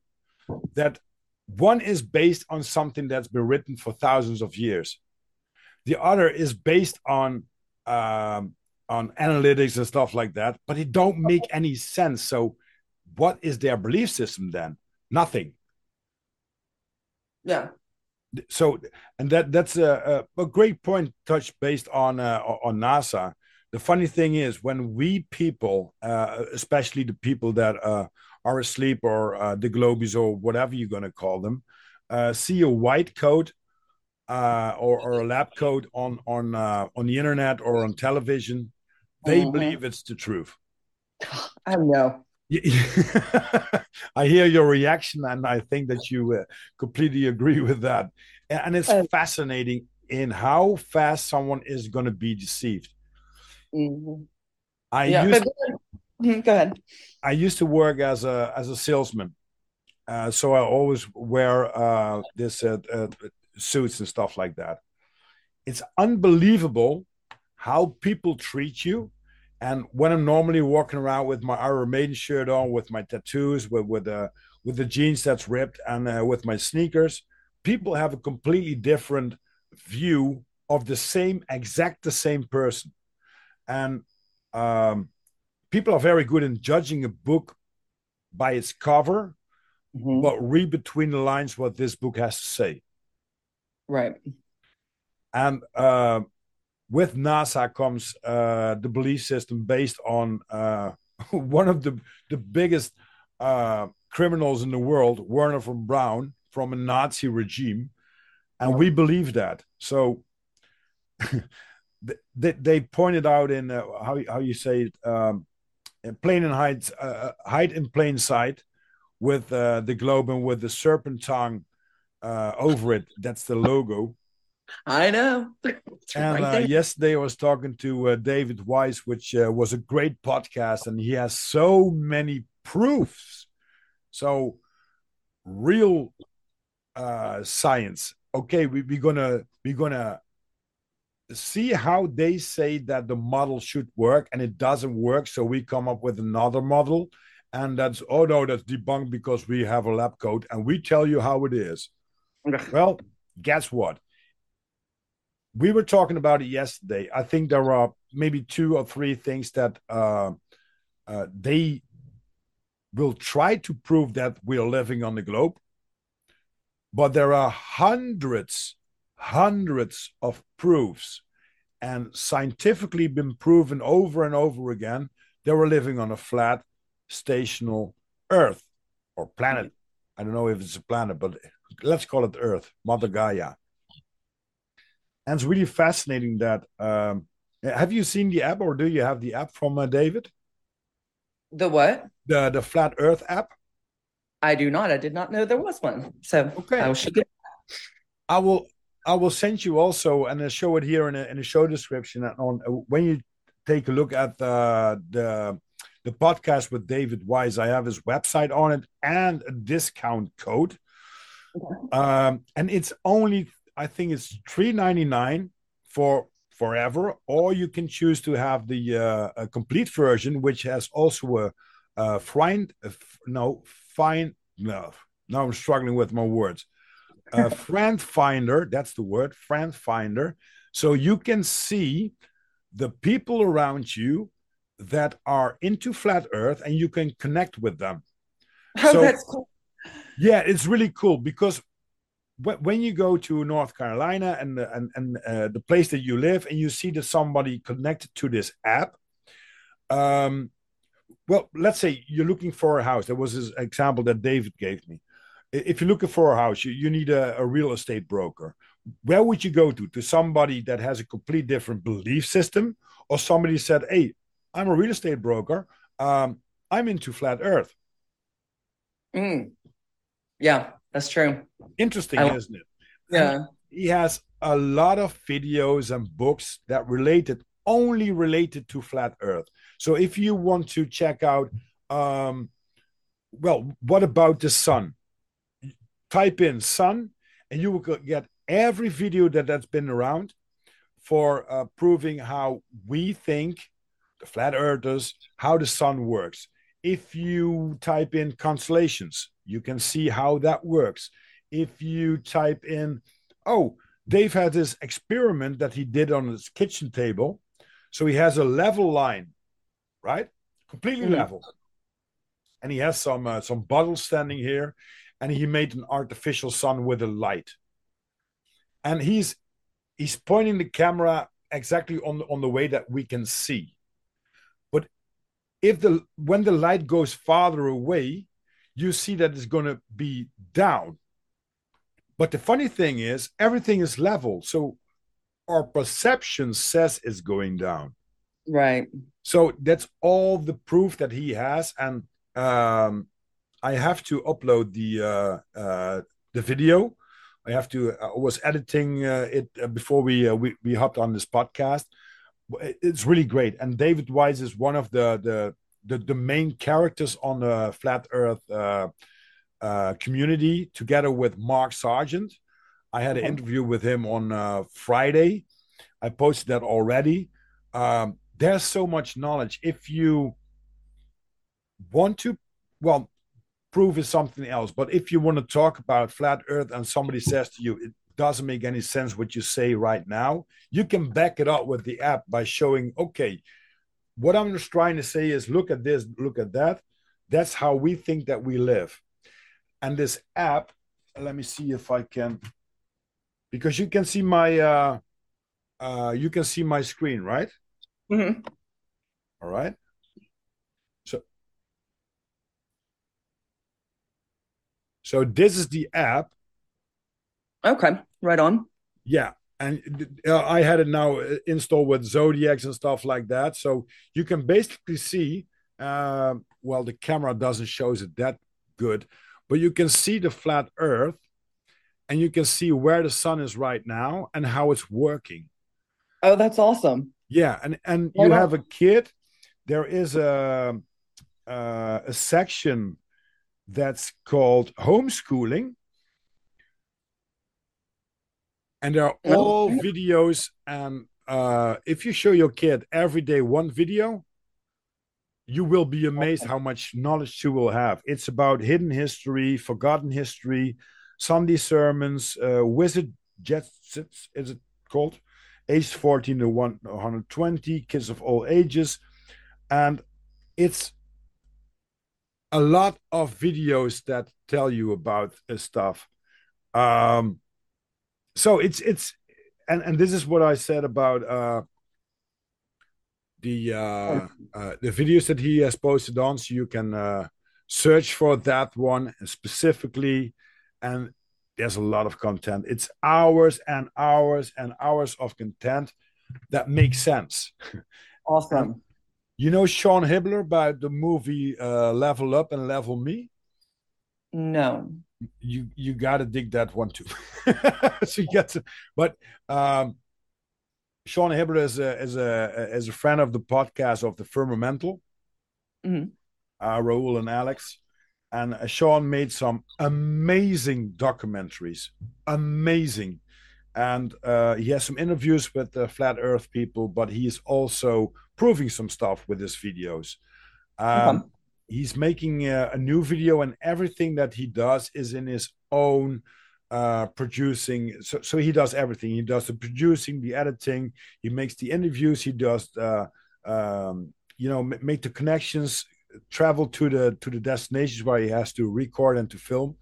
that one is based on something that's been written for thousands of years. The other is based on um, on analytics and stuff like that, but it don't make any sense. So, what is their belief system then? Nothing yeah. So, and that that's a, a, great point touched based on uh, on NASA. The funny thing is, when we people, uh, especially the people that uh, are asleep or uh, the globies or whatever you're going to call them, uh, see a white coat uh, or, or a lab coat on on on the internet or on television, they mm-hmm. believe it's the truth. I know. (laughs) I hear your reaction, and I think that you uh, completely agree (laughs) with that. And it's uh, fascinating in how fast someone is going to be deceived. Mm-hmm. I yeah, used, mm-hmm, go ahead. I used to work as a as a salesman, uh, so I always wear uh, this uh, uh, suits and stuff like that. It's unbelievable how people treat you and when I'm normally walking around with my Iron Maiden shirt on, with my tattoos, with with the uh, with the jeans that's ripped, and uh, with my sneakers, people have a completely different view of the same, exact the same person, and um, people are very good in judging a book by its cover, mm-hmm. but read between the lines what this book has to say. Right. And uh, with NASA comes uh, the belief system based on uh, (laughs) one of the the biggest uh, criminals in the world, Wernher von Braun, from a Nazi regime, and we believe that. So (laughs) they, they pointed out in uh, how how you say it, um, plain and hide uh, uh, hide in plain sight with the globe and with the serpent tongue over it. That's the logo I know. (laughs) and right uh, yesterday I was talking to uh, David Weiss, which uh, was a great podcast, and he has so many proofs. So, real uh, science. Okay, we, we're gonna we're gonna see how they say that the model should work, and it doesn't work. So we come up with another model, and that's oh no, that's debunked because we have a lab coat, and we tell you how it is. well, guess what? We were talking about it yesterday. I think there are maybe two or three things that uh, uh, they will try to prove that we are living on the globe, but there are hundreds, hundreds of proofs, and scientifically been proven over and over again that we're living on a flat, stational Earth or planet. I don't know if it's a planet, but let's call it Earth, Mother Gaia and it's really fascinating that um, have you seen the app or do you have the app from uh, david? The what? The the flat earth app? I do not. I did not know there was one. So okay. I should i will i will send you also and i'll show it here in a, in a show description and on uh, when you take a look at the the the podcast with david Weiss i have his website on it and a discount code. Um, and it's only I think it's three ninety nine for forever, or you can choose to have the uh, complete version, which has also a, uh, find uh, no find no. Now I'm struggling with my words. A (laughs) friend finder, that's the word, friend finder. So you can see the people around you that are into flat Earth, and you can connect with them. (laughs) Oh, so, that's cool. Yeah, it's really cool because when you go to North Carolina and and and uh, the place that you live, and you see that somebody connected to this app, um, well, let's say you're looking for a house. There was this example that David gave me. If you're looking for a house, you, you need a, a real estate broker. Where would you go to? To somebody that has a complete different belief system, or somebody said, "Hey, I'm a real estate broker. Um, I'm into flat Earth." Mm. Yeah, that's true. Interesting, I, isn't it? Yeah. And he has a lot of videos and books that related only related to flat Earth. So if you want to check out, um, well, what about the sun? Type in sun, and you will get every video that that's been around for uh, proving how we think the flat earthers how the sun works if you type in constellations you can see how that works. If you type in, oh, Dave had this experiment that he did on his kitchen table. So he has a level line, right? Completely mm-hmm. level. And he has some uh, some bottles standing here, and he made an artificial sun with a light. And he's he's pointing the camera exactly on on the way that we can see. If the when the light goes farther away, you see that it's going to be down. But the funny thing is, everything is level. So our perception says it's going down. Right. So that's all the proof that he has. And um, I have to upload the uh, uh, the video. I have to. I was editing uh, it uh, before we, uh, we we hopped on this podcast. It's really great. And David Weiss is one of the the the, the main characters on the flat earth uh, uh, community together with mark sargent. I had an interview with him on uh, friday. I posted that already. Um, there's so much knowledge. If you want to well proof is something else. But if you want to talk about flat earth and somebody says to you doesn't make any sense what you say right now you can back it up with the app by showing okay what I'm just trying to say is look at this, look at that. That's how we think that we live. And this app, let me see if I can, because you can see my, uh, uh, you can see my screen, right? Mm-hmm. All right. So, so this is the app. Okay, right on. Yeah, and uh, I had it now installed with zodiacs and stuff like that. So you can basically see. Uh, well, the camera doesn't show it that good, but you can see the flat Earth, and you can see where the sun is right now and how it's working. Oh, that's awesome! Yeah, and and you have a kid. There is a uh, a section that's called homeschooling and they're all videos and uh, if you show your kid every day one video you will be amazed how much knowledge she will have. It's about hidden history forgotten history sunday sermons uh, wizard jets is it called? Age 14 to 120 kids of all ages. And it's a lot of videos that tell you about uh, stuff. Um so it's it's and and this is what I said about uh the uh, uh the videos that he has posted on so you can uh search for that one specifically. And there's a lot of content. It's hours and hours and hours of content that makes sense. Awesome. You know Shawn Hibbeler about the movie uh level up and level me no you you got to dig that one too. (laughs) so you got to, but um, Shawn Hibbeler is a is a is a friend of the podcast of the Firmamental. Mm-hmm. Uh, Raul and Alex, and uh, Shawn made some amazing documentaries, amazing, and uh, he has some interviews with the flat Earth people, but he is also proving some stuff with his videos. Um, he's making a, a, new video, and everything that he does is in his own uh, producing. So, so he does everything. He does the producing, the editing. He makes the interviews. He does, uh, um, you know, make the connections, travel to the to the destinations where he has to record and to film,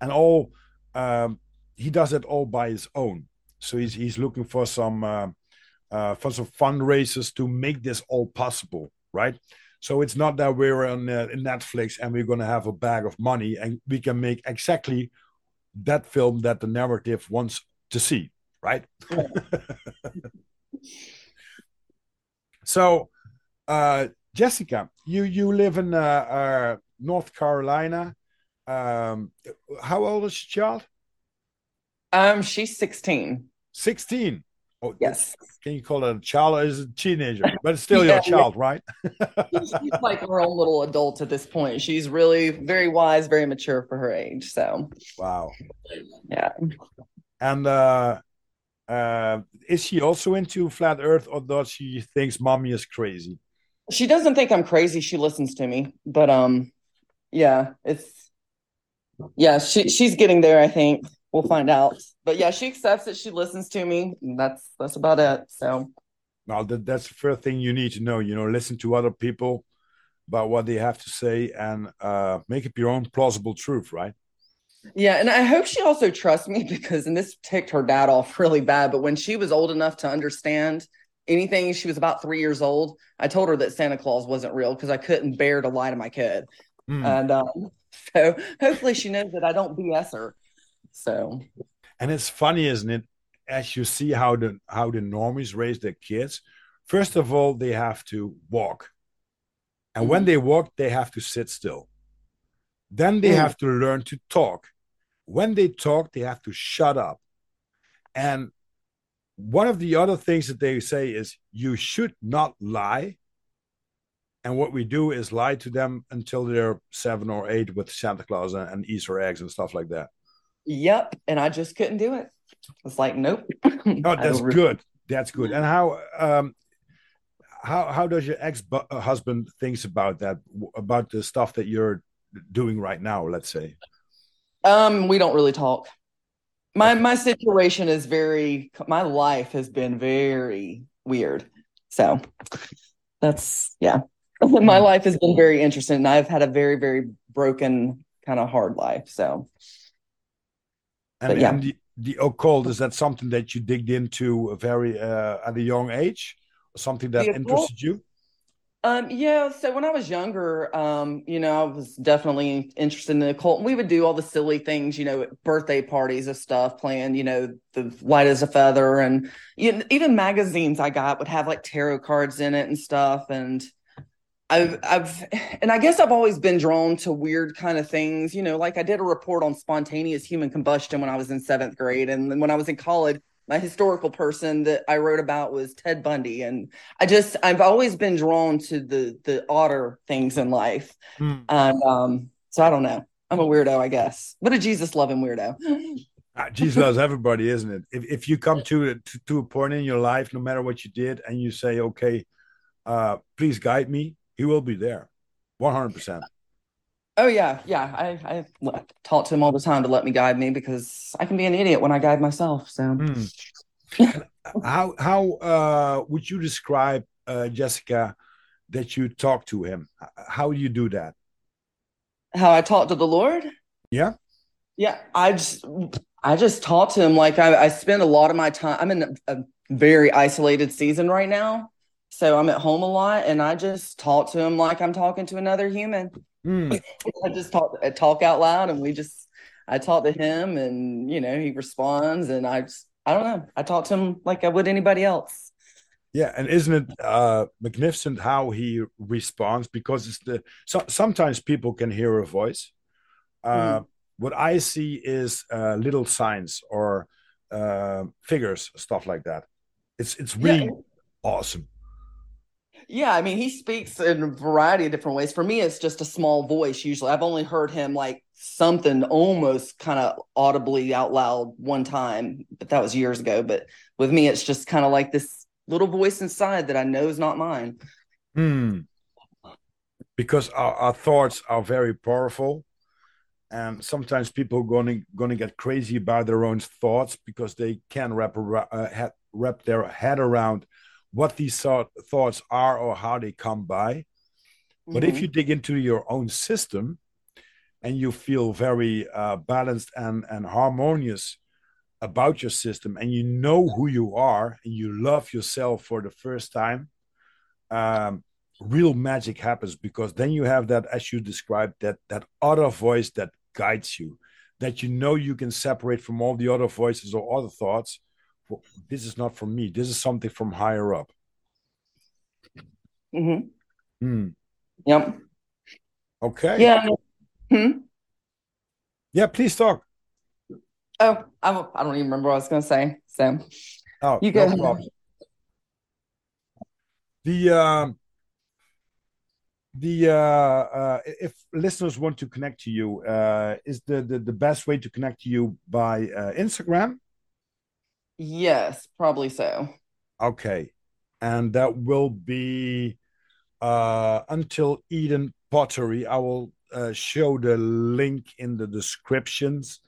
and all. Um, he does it all by his own. So he's he's looking for some uh, uh, for some fundraisers to make this all possible, right? So it's not that we're on uh, Netflix and we're going to have a bag of money and we can make exactly that film that the narrative wants to see, right? (laughs) so, uh, Jessika, you you live in uh, uh, North Carolina. Um, how old is your child? Um, she's sixteen. Sixteen. Oh, yes. Can you call it a child? Or is a teenager, (laughs) but it's still yeah, your child, yeah. right? (laughs) she's like her own little adult at this point. She's really very wise, very mature for her age. So wow, yeah. And uh, uh, is she also into flat Earth, or does she thinks mommy is crazy? She doesn't think I'm crazy. She listens to me, but um, yeah, it's yeah. She she's getting there. I think we'll find out. But yeah, she accepts it. She listens to me. that's that's about it. So, well, that, that's the first thing you need to know. You know, listen to other people about what they have to say and uh, make up your own plausible truth, right? Yeah, and I hope she also trusts me because, and this ticked her dad off really bad. But when she was old enough to understand anything, she was about three years old. I told her that Santa Claus wasn't real because I couldn't bear to lie to my kid. Mm. And um, (laughs) so hopefully she knows that I don't BS her. So, and it's funny, isn't it? As you see how the how the normies raise their kids, first of all, they have to walk, and mm-hmm. when they walk, they have to sit still. Then they mm-hmm. have to learn to talk. When they talk, they have to shut up. And one of the other things that they say is you should not lie. And what we do is lie to them until they're seven or eight with Santa Claus and, and Easter eggs and stuff like that. Yep. And I just couldn't do it. It's like, nope. (laughs) oh, that's good. That's good. And how um how how does your ex uh, husband thinks about that about the stuff that you're doing right now? Let's say. Um, we don't really talk. My my situation is very. My life has been very weird. So that's yeah. (laughs) my hmm. life has been very interesting, and I've had a very very broken kind of hard life. So and, but, yeah. and the, the occult is that something that you digged into very uh, at a young age, or something that interested you? Um, yeah. So when I was younger, um, you know, I was definitely interested in the occult. We would do all the silly things, you know, birthday parties and stuff, playing, you know, the light as a feather, and you know, even magazines I got would have like tarot cards in it and stuff, and I've, I've, (sighs) and I guess I've always been drawn to weird kind of things. You know, like I did a report on spontaneous human combustion when I was in seventh grade, and when I was in college, my historical person that I wrote about was Ted Bundy, and I just, I've always been drawn to the the odder things in life, hmm. and um, so I don't know. I'm a weirdo, I guess, but a Jesus loving weirdo. Uh, Jesus loves everybody, isn't it? If if you come to, to to a point in your life, no matter what you did, and you say, "Okay, uh, please guide me," he will be there 100% oh yeah yeah. I, I talk to him all the time to let me guide me because i can be an idiot when i guide myself so. Mm. (laughs) how how uh, would you describe uh, Jessika that you talk to him? How do you do that? How i talk to the lord? Yeah. Yeah i just i just talk to him like i, I spend a lot of my time i'm in a, a very isolated season right now so I'm at home a lot and I just talk to him like I'm talking to another human. Mm. (laughs) I just talk talk out loud and we just I talk to him and you know he responds and I just I don't know. I talk to him like I would anybody else. Yeah, and isn't it uh, magnificent how he responds? Because it's the so, sometimes people can hear a voice. Uh, mm. What I see is uh, little signs or uh, figures, stuff like that. It's it's really yeah. awesome. Yeah, I mean, he speaks in a variety of different ways. For me, it's just a small voice usually. I've only heard him like something almost kind of audibly out loud one time, but that was years ago. But with me, it's just kind of like this little voice inside that I know is not mine. Hmm. because our, our thoughts are very powerful and sometimes people are going to get crazy about their own thoughts because they can't wrap uh, wrap their head around what these thought, thoughts are or how they come by mm-hmm. but if mm-hmm. you dig into your own system and you feel very uh, balanced and and harmonious about your system and you know who you are and you love yourself for the first time um, real magic happens because then you have that as you described that that other voice that guides you that you know you can separate from all the other voices or other thoughts this is not from me. This is something from higher up. Mm-hmm. mm. yep. Okay. Yeah. Hmm? yeah please talk. Oh I, I don't even remember what i was going to say. So oh you go no the um the uh, uh, if listeners want to connect to you, uh, is the, the the best way to connect to you by uh, Instagram? Yes, probably so. Okay, and that will be uh, until Eden Pottery. I will uh, show the link in the descriptions.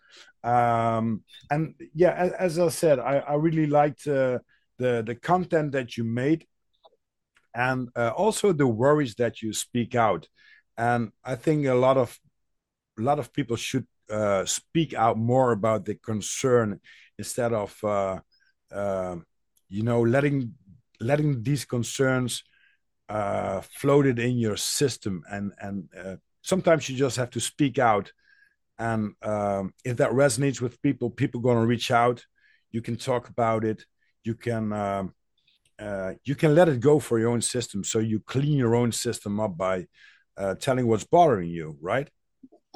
Um, and yeah, as, as I said, I, I really liked uh, the the content that you made and uh, also the worries that you speak out and i think a lot of a lot of people should uh, speak out more about the concern instead of uh, uh you know letting letting these concerns uh, floated in your system and and uh, sometimes you just have to speak out and um, if that resonates with people people going to reach out you can talk about it you can um, uh, you can let it go for your own system. So you clean your own system up by uh, telling what's bothering you, right?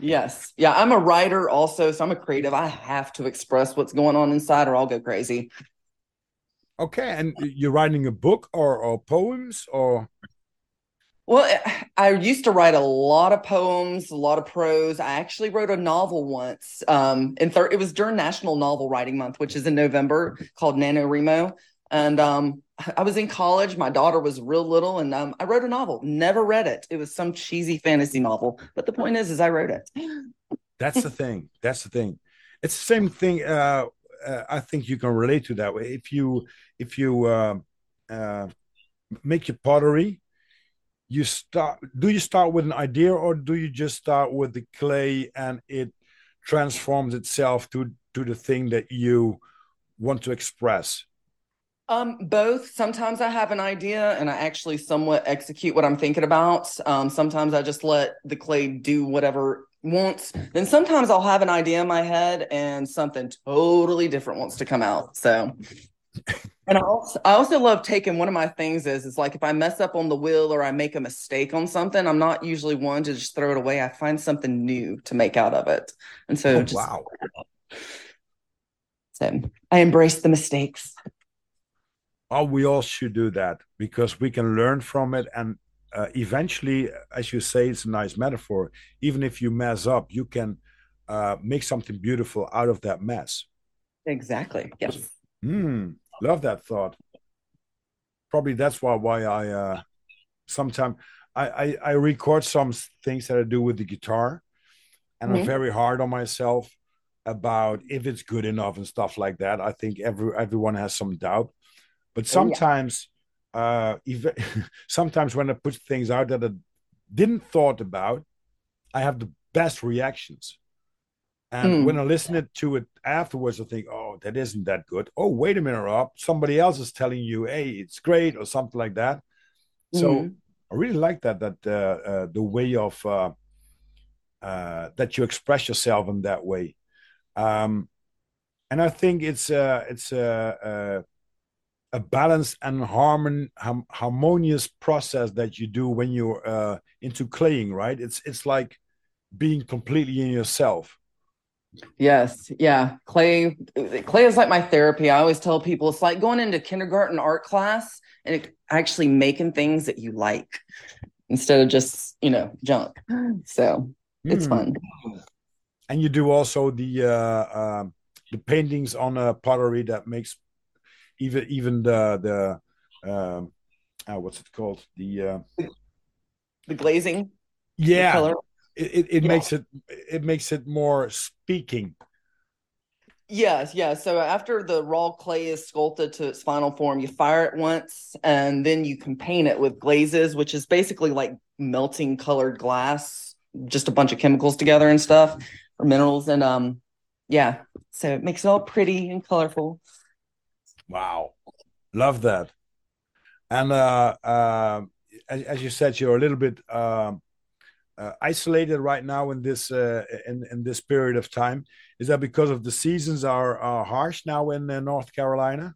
Yes. Yeah. I'm a writer also. So I'm a creative. I have to express what's going on inside or I'll go crazy. Okay. And you're writing a book or, or poems or? Well, I used to write a lot of poems, a lot of prose. I actually wrote a novel once. Um, and thir- it was during National Novel Writing Month, which is in November, called NaNoWriMo. And um, I was in college. My daughter was real little, and um, I wrote a novel. Never read it. It was some cheesy fantasy novel. But the point is, is I wrote it. That's the thing. That's the thing. It's the same thing. Uh, uh, I think you can relate to that. If you if you uh, uh, make your pottery, you start. Do you start with an idea, or do you just start with the clay and it transforms itself to to the thing that you want to express? Um, both. Sometimes I have an idea and I actually somewhat execute what I'm thinking about. Um, sometimes I just let the clay do whatever wants. Then sometimes I'll have an idea in my head and something totally different wants to come out. So and I also, I also love taking one of my things is is like if I mess up on the wheel or I make a mistake on something, I'm not usually one to just throw it away. I find something new to make out of it. And so oh, just wow. So I embrace the mistakes oh, we all should do that because we can learn from it. And uh, eventually, as you say, it's a nice metaphor. Even if you mess up, you can uh, make something beautiful out of that mess. Exactly. Yes. Mm, love that thought. Probably that's why why I uh, sometimes I, I, I record some things that I do with the guitar, and mm-hmm. I'm very hard on myself about if it's good enough and stuff like that. I think every everyone has some doubt, but sometimes, oh, yeah. uh, even, (laughs) sometimes when I put things out that I didn't thought about, I have the best reactions. And mm. when I listen to it afterwards, I think, oh, that isn't that good. Oh, wait a minute, Rob. Somebody else is telling you, hey, it's great, or something like that. So mm. I really like that, that uh, uh, the way of uh, uh, that you express yourself in that way. Um, and I think it's uh, it's uh, a balanced and harmon, hum, harmonious process that you do when you're uh, into claying, right? It's it's like being completely in yourself. Yes, yeah. Clay clay is like my therapy. I always tell people it's like going into kindergarten art class and actually making things that you like instead of just, you know, junk. So, it's mm. fun. And you do also the uh, uh, the paintings on a pottery that makes even even the the um, uh, what's it called the uh, the glazing Yeah, it, it, it yeah. makes it it makes it more speaking. Yes, yes. So after the raw clay is sculpted to its final form, you fire it once, and then you can paint it with glazes, which is basically like melting colored glass, just a bunch of chemicals together and stuff or minerals, and um, yeah. So it makes it all pretty and colorful. Wow, love that. And uh, uh, as, as you said, you're a little bit uh, uh, isolated right now in this uh, in in this period of time. Is that because of the seasons are, are harsh now in uh, North Carolina?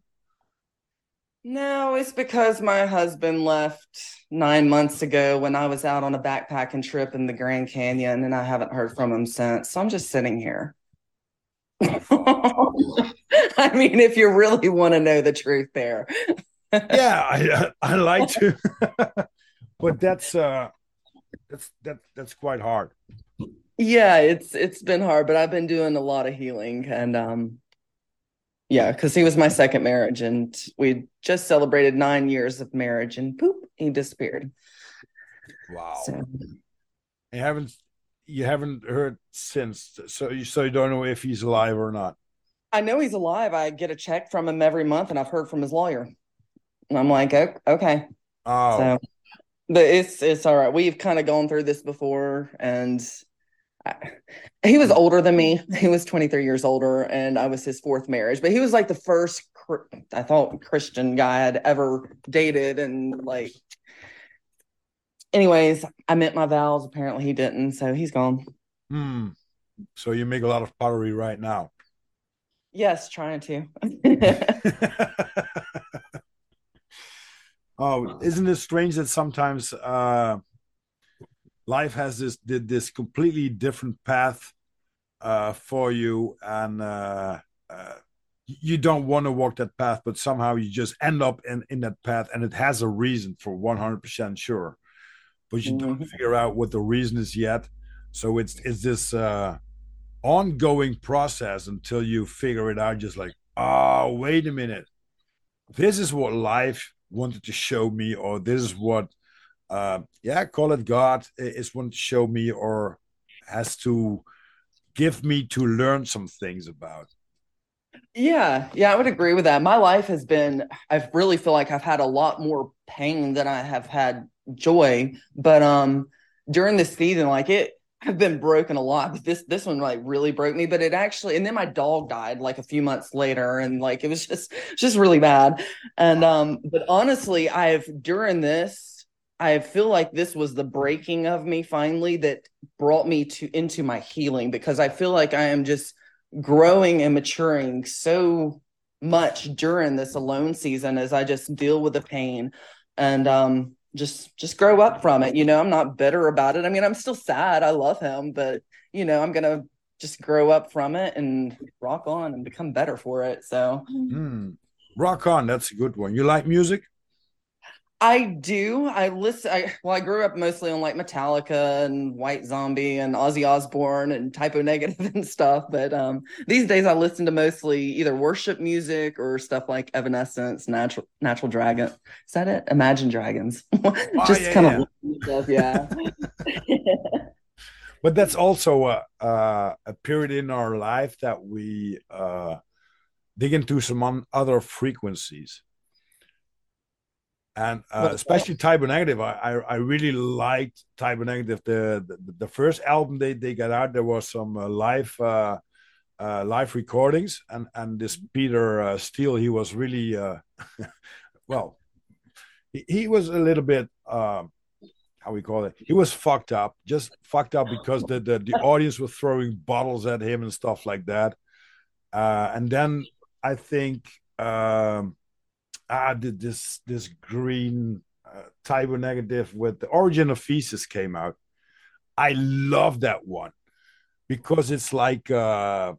No, it's because my husband left nine months ago when I was out on a backpacking trip in the Grand Canyon, and I haven't heard from him since. So I'm just sitting here. (laughs) (laughs) I mean, if you really want to know the truth, there. (laughs) yeah, I I like to, (laughs) but that's uh that's that that's quite hard. Yeah, it's it's been hard, but I've been doing a lot of healing and um yeah, because he was my second marriage and we just celebrated nine years of marriage and poop, he disappeared. Wow. So, you haven't you haven't heard since so you so you don't know if he's alive or not. I know he's alive. I get a check from him every month and I've heard from his lawyer. And I'm like, okay. Oh. So but it's it's all right. We've kind of gone through this before, and I, he was older than me. He was 23 years older, and I was his fourth marriage. But he was like the first I thought Christian guy I'd ever dated, and like, anyways, I met my vows. Apparently, he didn't, so he's gone. Hmm. So you make a lot of pottery right now. Yes, trying to. (laughs) Oh, isn't it strange that sometimes uh, life has this this completely different path uh, for you, and uh, uh, you don't want to walk that path, but somehow you just end up in in that path, and it has a reason for one hundred percent sure, but you mm-hmm. don't figure out what the reason is yet. So it's it's this uh, ongoing process until you figure it out. Just like, oh, wait a minute, this is what life wanted to show me, or this is what, uh, yeah, call it God is wanting to show me, or has to give me to learn some things about. Yeah, yeah, I would agree with that. My life has been, I really feel like I've had a lot more pain than I have had joy. But um during this season, like it, I've been broken a lot, but this this one like really broke me. But it actually, and then my dog died like a few months later, and like it was just just really bad. And um, but honestly, I've during this, I feel like this was the breaking of me finally that brought me to into my healing because I feel like I am just growing and maturing so much during this alone season as I just deal with the pain and um just just grow up from it you know? I'm not bitter about it. I mean i'm still sad. I love him but you know i'm gonna just grow up from it and rock on and become better for it so. Mm. rock on. That's a good one. You like music I do. I listen. I, well, I grew up mostly on like Metallica and White Zombie and Ozzy Osbourne and Type O Negative (laughs) and stuff. But um, these days, I listen to mostly either worship music or stuff like Evanescence, Natural Natural Dragon. Is that it? Imagine Dragons. (laughs) Oh, Just yeah, kind yeah. of stuff. Yeah. (laughs) but that's also a, a, a period in our life that we uh, dig into some other frequencies and uh, especially Type Negative. I, I, I really liked Type Negative. The, the, the first album they they got out, there was some uh, live uh, uh, live recordings, and and this Peter uh, Steele, he was really uh, (laughs) well. He, he, was a little bit um, how we call it. He was fucked up, just fucked up because the the, the audience was throwing bottles at him and stuff like that. and then I think. Um, ah, did this this green uh, Type O Negative with the Origin of Species came out. I love that one because it's like uh,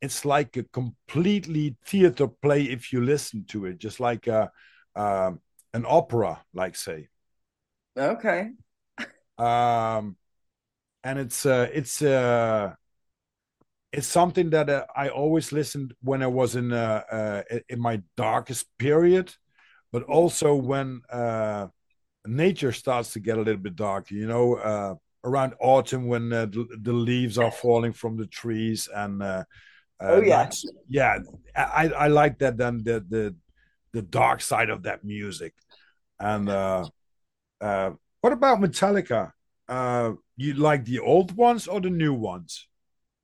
it's like a completely theater play if you listen to it, just like a, uh, uh, an opera, like say. Okay. um, and it's uh, it's uh, it's something that uh, I always listened when I was in uh, uh, in my darkest period, but also when uh, nature starts to get a little bit dark. You know, uh, around autumn when uh, the, the, leaves are falling from the trees and uh, uh oh yeah. yeah I, I like that then the the the dark side of that music. And uh, uh, what about metallica? Uh, you like the old ones or the new ones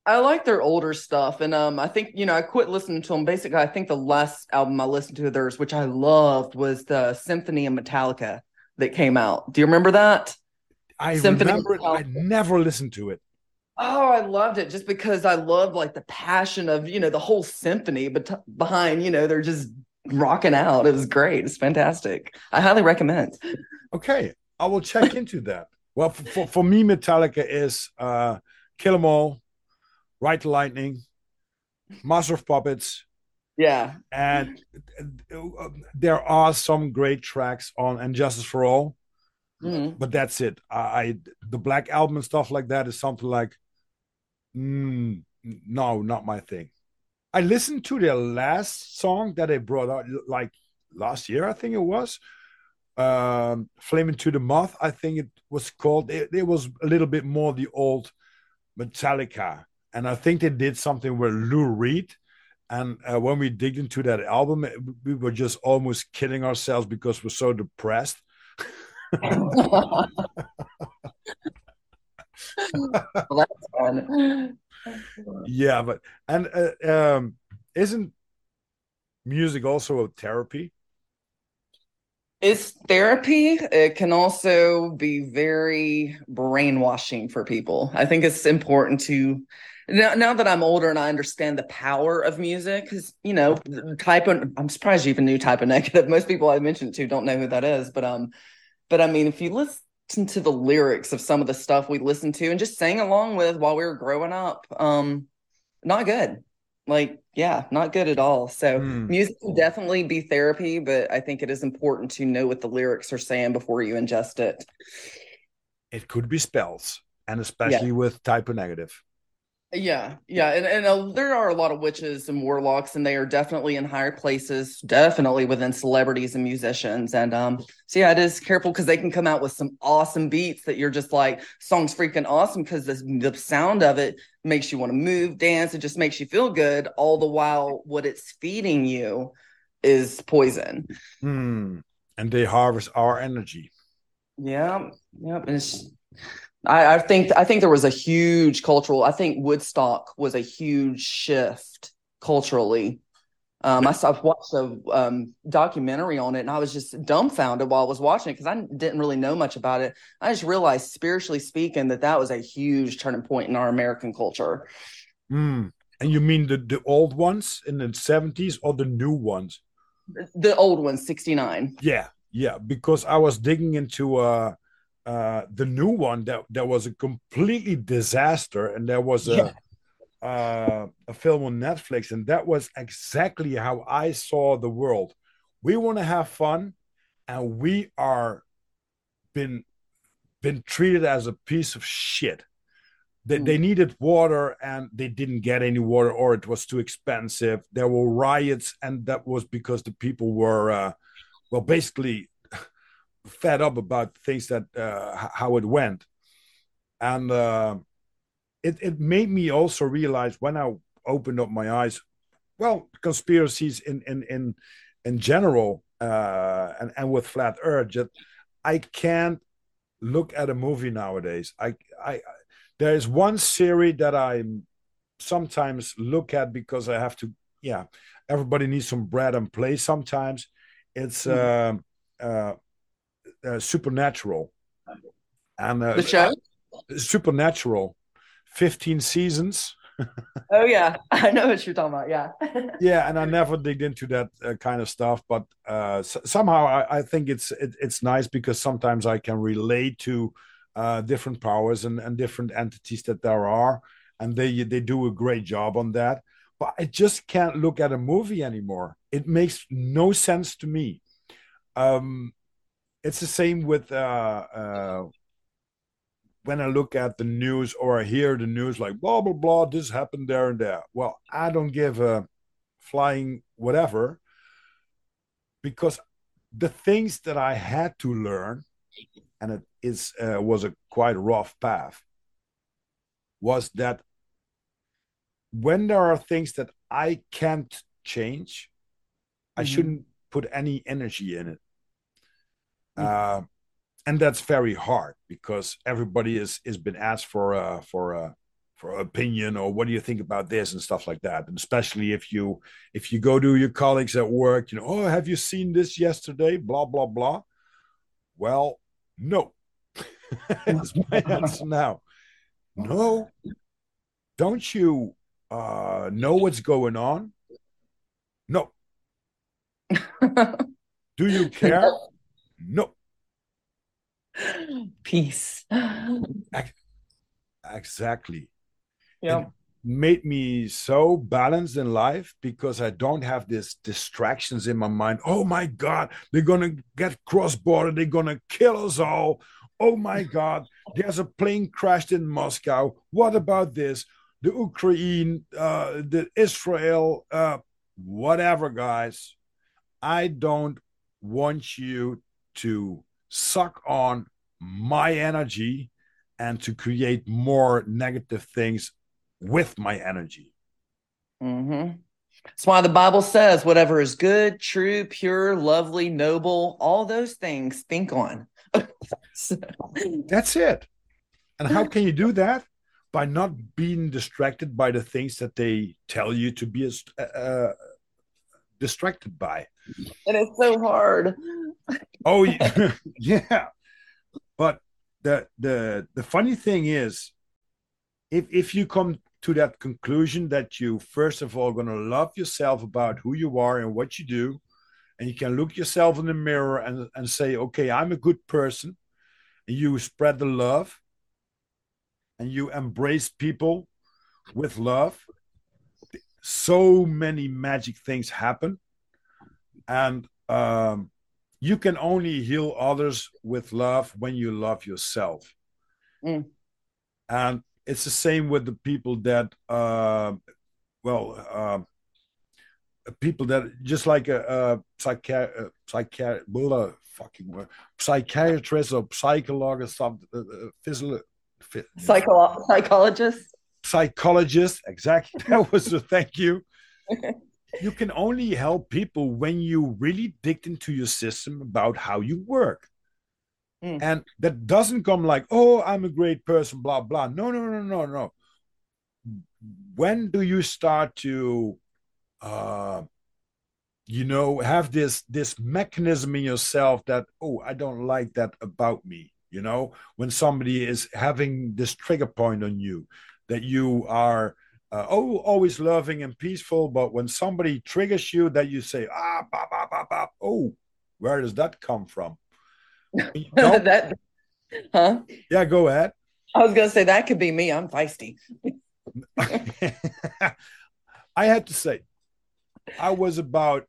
I like their older stuff, and um, I think you know I quit listening to them. Basically, I think the last album I listened to theirs, which I loved, was the Symphony of Metallica that came out. Do you remember that? I Symphony remember it. I never listened to it. Oh, I loved it just because I loved like the passion of you know the whole symphony, but behind you know they're just rocking out. It was great. It's fantastic. I highly recommend. Okay, I will check into that. Well, for, for me, Metallica is uh, Kill 'Em All, The Lightning, Master of Puppets. Yeah. And there are some great tracks on And Justice for All. Mm-hmm. But that's it. I, I, the Black Album and stuff like that is something like, mm, no, not my thing. I listened to their last song that they brought out like last year, I think it was. Um, Flame into the Moth, I think it was called. It, it was a little bit more the old Metallica and I think they did something with Lou Reed. And uh, when we digged into that album, we were just almost killing ourselves because we're so depressed. (laughs) well, that's fun. yeah, but and uh, um, isn't music also a therapy? It's therapy. It can also be very brainwashing for people. I think it's important to now, now that I'm older and I understand the power of music, because you know, Type O I'm surprised you even knew Type O (laughs) negative. Most people I mentioned to don't know who that is, but um, but I mean, if you listen to the lyrics of some of the stuff we listened to and just sang along with while we were growing up, um, not good. Like, yeah, not good at all. So mm. music can definitely be therapy, but I think it is important to know what the lyrics are saying before you ingest it. It could be spells, and especially yeah. with Type O Negative. Yeah, yeah, and and uh, there are a lot of witches and warlocks, and they are definitely in higher places, definitely within celebrities and musicians. And um, so yeah, it is careful because they can come out with some awesome beats that you're just like, song's freaking awesome because the the sound of it makes you want to move, dance, it just makes you feel good. All the while, what it's feeding you is poison. Hmm. And they harvest our energy. Yeah, yeah, and it's I, I think I think there was a huge cultural. I think Woodstock was a huge shift culturally. Um, I saw watched a um, documentary on it, and I was just dumbfounded while I was watching it because I didn't really know much about it. I just realized, spiritually speaking, that that was a huge turning point in our American culture. Mm. And you mean the the old ones in the seventies or the new ones? The old ones, sixty nine. Yeah, yeah. Because I was digging into uh uh, the new one that that was a completely disaster, and there was a yeah. uh, a film on Netflix, and that was exactly how I saw the world. We want to have fun, and we are been been treated as a piece of shit. They, they needed water and they didn't get any water, or it was too expensive. There were riots, and that was because the people were, uh, well, basically fed up about things that uh, how it went, and uh, it it made me also realize when I opened up my eyes, well, conspiracies in in in in general, uh, and and with flat Earth, that I can't look at a movie nowadays. I I there is one series that I sometimes look at because I have to. Yeah, everybody needs some bread and play sometimes. It's mm. uh, uh, uh, Supernatural, and uh, the show Supernatural, fifteen seasons. (laughs) oh yeah, (laughs) I know what you're talking about. Yeah. (laughs) yeah, and I never digged into that uh, kind of stuff, but uh, s- somehow I, I, think it's it, it's nice because sometimes I can relate to uh, different powers and, and different entities that there are, and they they do a great job on that. But I just can't look at a movie anymore. It makes no sense to me. Um, it's the same with uh, uh, when I look at the news or I hear the news like blah blah blah, this happened there and there. Well, I don't give a flying whatever because the things that I had to learn, and it is uh, was a quite rough path. was that when there are things that I can't change, mm-hmm. I shouldn't put any energy in it. Mm-hmm. Uh, and that's very hard because everybody is is been asked for a for a for opinion or what do you think about this and stuff like that. And especially if you if you go to your colleagues at work you know oh have you seen this yesterday? Blah blah blah. Well no. (laughs) That's my (laughs) answer now. No. Don't you uh know what's going on? No. (laughs) Do you care no peace exactly yeah made me so balanced in life because I don't have these distractions in my mind. Oh my God, they're gonna get cross border, they're gonna kill us all. Oh my God, there's a plane crashed in Moscow. What about this? The Ukraine, uh, the Israel, uh, whatever, guys. I don't want you to suck on my energy and to create more negative things with my energy. Mm-hmm. That's why the Bible says, whatever is good, true, pure, lovely, noble, all those things, think on. (laughs) That's it. And how can you do (laughs) that? By not being distracted by the things that they tell you to be uh, uh, distracted by. And it's so hard. Oh, yeah. (laughs) yeah. But the the the funny thing is, if if you come to that conclusion that you first of all going to love yourself about who you are and what you do and you can look yourself in the mirror and, and say okay i'm a good person and you spread the love and you embrace people with love so many magic things happen and um, you can only heal others with love when you love yourself mm. and it's the same with the people that uh, well uh, people that just like a, a psychiatrist, uh, fucking word, psychiatrist or psychologist, or something, uh, uh physio, Psycholo- psychologist, psychologist. Exactly, (laughs) that was the thank you. (laughs) you can only help people when you really dig into your system about how you work. Mm. And that doesn't come like, oh, I'm a great person, blah, blah. No, no, no, no, no. When do you start to uh you know have this this mechanism in yourself that oh i don't like that about me you know when somebody is having this trigger point on you that you are uh, oh always loving and peaceful but when somebody triggers you that you say ah bah, bah, bah, bah, oh where does that come from (laughs) that, huh? Yeah, go ahead. I was gonna say that could be me. I'm feisty. (laughs) I had to say, I was about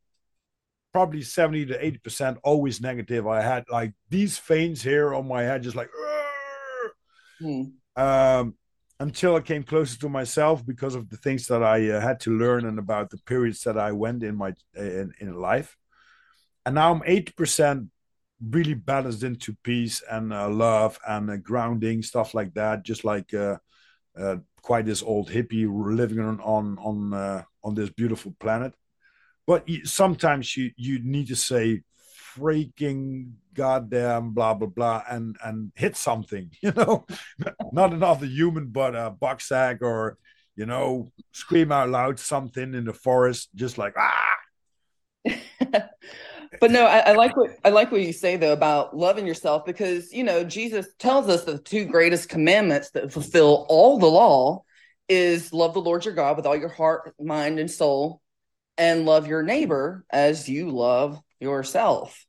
probably 70 to 80 percent always negative. I had like these veins here on my head, just like hmm. um, until I came closer to myself because of the things that I uh, had to learn and about the periods that I went in my in, in life. And now I'm 80 percent really balanced into peace and uh, love and uh, grounding stuff like that just like uh, uh quite this old hippie living on on on, uh, on this beautiful planet but sometimes you you need to say freaking goddamn blah blah blah and and hit something (laughs) you know not another human but a box sack or you know scream out loud something in the forest just like ah (laughs) but no, I, I, like what I like what you say though about loving yourself because you know Jesus tells us the two greatest commandments that fulfill all the law is love the Lord your God with all your heart, mind, and soul, and love your neighbor as you love yourself.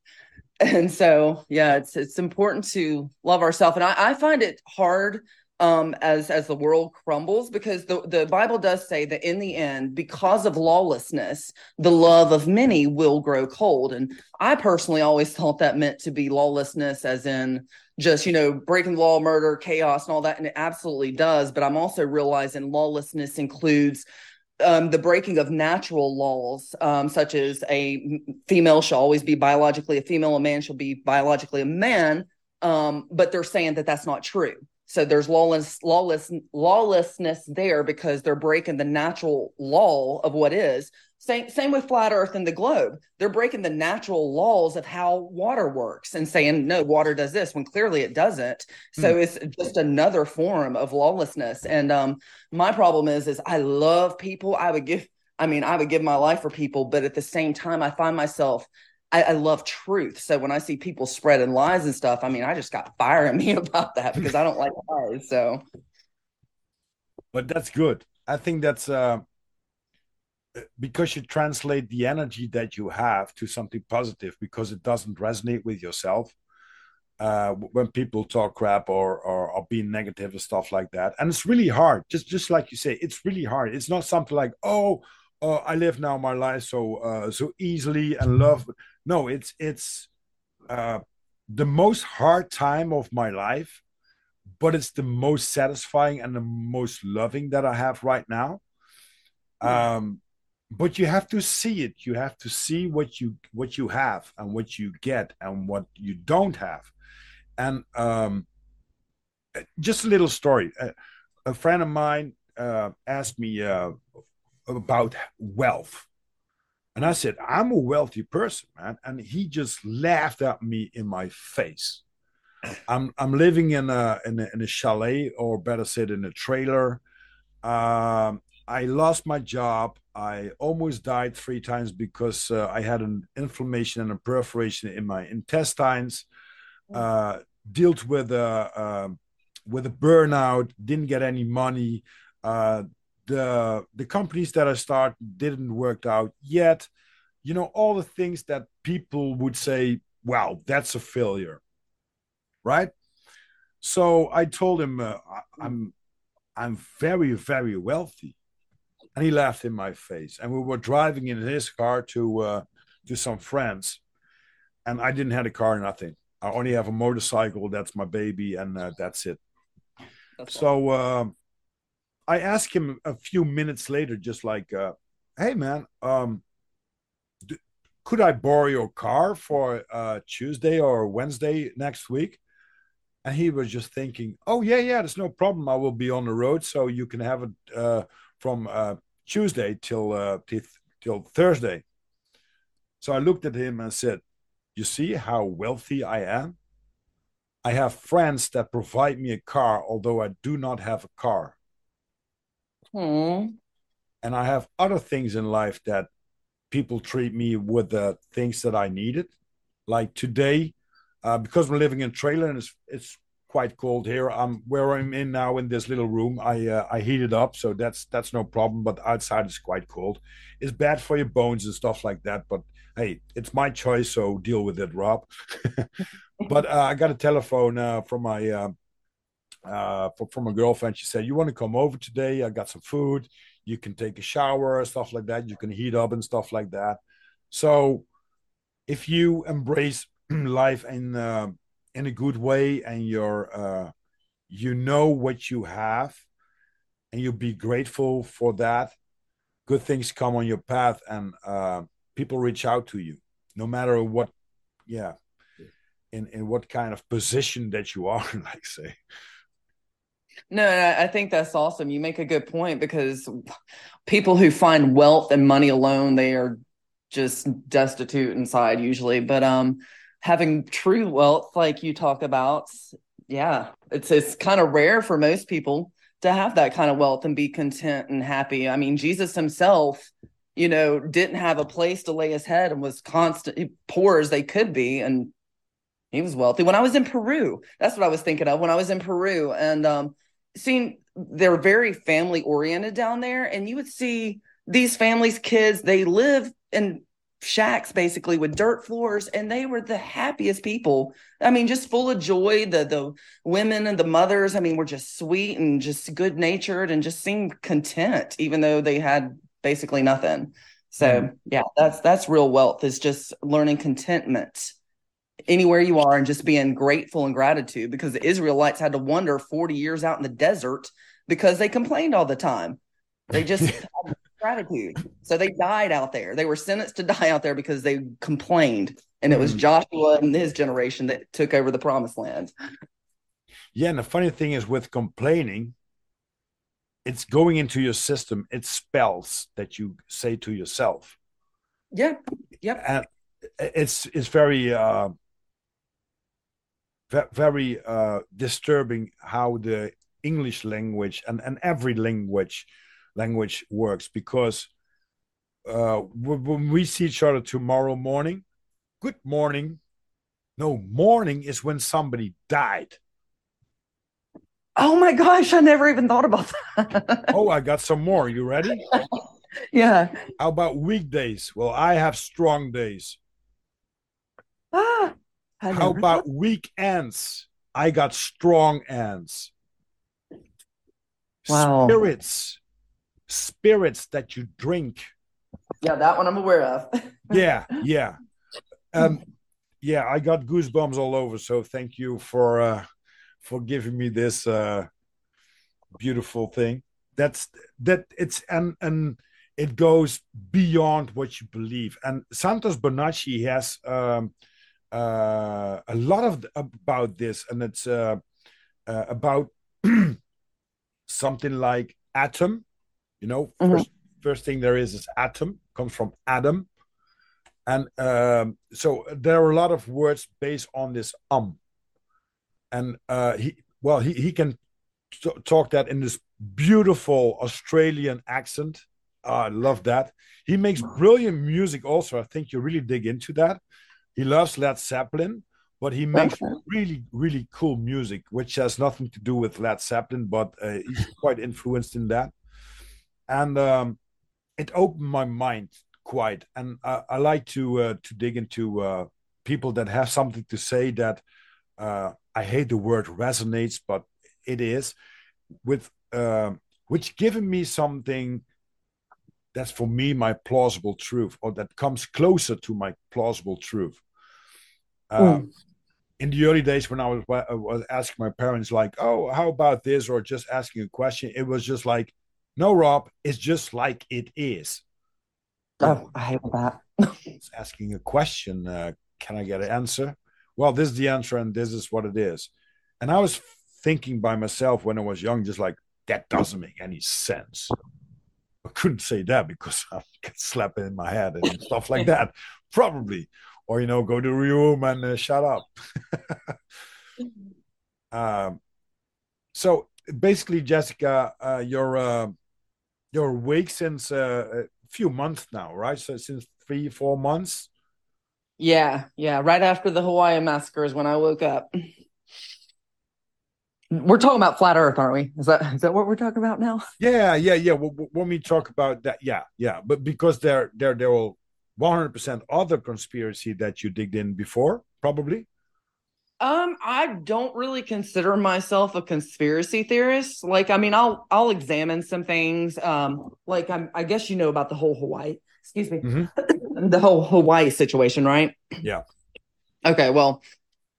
And so, yeah, it's it's important to love ourselves, and I, I find it hard um, as as the world crumbles because the, the bible does say that in the end because of lawlessness the love of many will grow cold. And i personally always thought that meant to be lawlessness as in just you know breaking the law murder chaos and all that and it absolutely does. But i'm also realizing lawlessness includes um, the breaking of natural laws, um, such as a female shall always be biologically a female, a man shall be biologically a man. Um, but they're saying that that's not true So there's lawless, lawless, lawlessness there because they're breaking the natural law of what is. Same, same with flat Earth and the globe. They're breaking the natural laws of how water works and saying no, water does this when clearly it doesn't. So mm. it's just another form of lawlessness. And um, my problem is, is I love people. I would give, I mean, I would give my life for people, but at the same time, I find myself I, I, love truth. So when I see people spreading lies and stuff, I mean, I just got fire in (laughs) me about that because I don't like lies. So, but that's good. I think that's uh, because you translate the energy that you have to something positive because it doesn't resonate with yourself. Uh, when people talk crap or, or or being negative and stuff like that, and it's really hard. Just just like you say, it's really hard. It's not something like oh. Uh, I live now my life so uh, so easily and love no it's it's uh, the most hard time of my life but it's the most satisfying and the most loving that i have right now um, but you have to see it you have to see what you what you have and what you get and what you don't have and um, just a little story a, a friend of mine uh, asked me uh, about wealth and I said, I'm a wealthy person, man. And he just laughed at me in my face. I'm I'm living in a in a, in a chalet, or better said, in a trailer. Um, I lost my job. I almost died three times because uh, I had an inflammation and a perforation in my intestines. Uh, dealt with a uh, with a burnout. Didn't get any money. Uh, the the companies that I start didn't work out yet. You know, all the things that people would say, wow, that's a failure. Right? So I told him uh, I'm I'm very, very wealthy. And he laughed in my face. And we were driving in his car to uh, to some friends. And I didn't have a car, nothing. I only have a motorcycle. That's my baby, and uh, that's it. That's so uh, I asked him a few minutes later, just like, uh, "Hey, man, um, d- could I borrow your car for uh, Tuesday or Wednesday next week?" And he was just thinking, "Oh yeah, yeah, there's no problem. I will be on the road, so you can have it uh, from uh, Tuesday till uh, till, Thursday." So I looked at him and said, "You see how wealthy I am." I have friends that provide me a car, although I do not have a car. Hmm. And I have other things in life that people treat me with the things that I needed. Like today, uh, because we're living in trailer and it's it's quite cold here. I'm where I'm in now in this little room. I uh, I heat it up, so that's that's no problem. But outside it's quite cold. It's bad for your bones and stuff like that. But hey, it's my choice, so deal with it, Rob. (laughs) but uh, I got a telephone uh, from my uh, uh, from a girlfriend. She said, "You want to come over today? I got some food. You can take a shower, stuff like that. You can heat up and stuff like that." So, if you embrace (clears throat) life uh, in a good way and you're uh, you know what you have, and you be grateful for that, good things come on your path, and uh, people reach out to you, no matter what. Yeah. In, in what kind of position that you are, (laughs) like say. No, I think that's awesome. You make a good point because people who find wealth and money alone, they are just destitute inside usually. But um having true wealth like you talk about, yeah, it's it's kind of rare for most people to have that kind of wealth and be content and happy. I mean, Jesus himself, you know, didn't have a place to lay his head and was constant poor as they could be and he was wealthy. When I was in Peru, that's what I was thinking of when I was in Peru and um seen they're very family oriented down there and you would see these families kids they live in shacks basically with dirt floors and they were the happiest people i mean just full of joy the the women and the mothers i mean were just sweet and just good natured and just seemed content even though they had basically nothing so mm. yeah that's that's real wealth is just learning contentment anywhere you are and just being grateful and gratitude because the Israelites had to wander 40 years out in the desert because they complained all the time. They just had (laughs) gratitude. So they died out there. They were sentenced to die out there because they complained. And it was mm. Joshua and his generation that took over the promised land. Yeah, and the funny thing is with complaining, it's going into your system. It's spells that you say to yourself. Yeah. Yep. And it's it's very uh very uh disturbing how the English language and, and every language language works because uh, when we see each other tomorrow morning, good morning. No, morning is when somebody died. Oh my gosh, I never even thought about that. oh, I got some more. You ready? (laughs) yeah. How about weekdays? Well, I have strong days. Ah, How about thought... weekends? I got strong ends. Wow. Spirits, spirits that you drink. Yeah, that one I'm aware of. (laughs) yeah, yeah. Um, yeah, I got goosebumps all over. So thank you for uh, for giving me this uh, beautiful thing. That's that. It's and and it goes beyond what you believe. And Santos Bonacci has um, uh, a lot of about this, and it's uh, uh, about (clears throat) something like atom. You know, mm-hmm. first, first thing there is is atom comes from Adam, and um, so there are a lot of words based on this um. And uh, he well he he can talk that in this beautiful Australian accent. Oh, I love that. He makes brilliant music. Also, I think you really dig into that. He loves Led Zeppelin but he makes really really cool music which has nothing to do with led zeppelin but uh, he's quite influenced in that and um, it opened my mind quite. And i, I like to uh, to dig into uh, people that have something to say that uh, i hate the word resonates but it is with um, which given me something that's for me my plausible truth or that comes closer to my plausible truth. Mm. in the early days when I was, I was asking my parents, like, "Oh, how about this?" or just asking a question, it was just like, "No, Rob, it's just like it is." Oh, I hate that. (laughs) it's asking a question. Uh, can I get an answer? Well, this is the answer, and this is what it is. And I was thinking by myself when I was young, just like that doesn't make any sense. I couldn't say that because (laughs) I get slapped in my head and (laughs) stuff like that. Probably or you know go to your room and uh, shut up um, so basically Jessika uh, you're uh, you're awake since uh, a few months now right? So since three four months? Yeah yeah. Right after the Hawaii massacre is when i woke up. We're talking about flat earth aren't we? Is that is that what we're talking about now? Yeah yeah yeah. When we talk about that yeah yeah. But because they're they're they're all 100% other conspiracy that you digged in before, probably? Um, I don't really consider myself a conspiracy theorist. Like, I mean, I'll I'll examine some things. Um, like I'm, I guess you know about the whole Hawaii, excuse me, mm-hmm. (laughs) the whole Hawaii situation, right? Yeah. Okay. Well,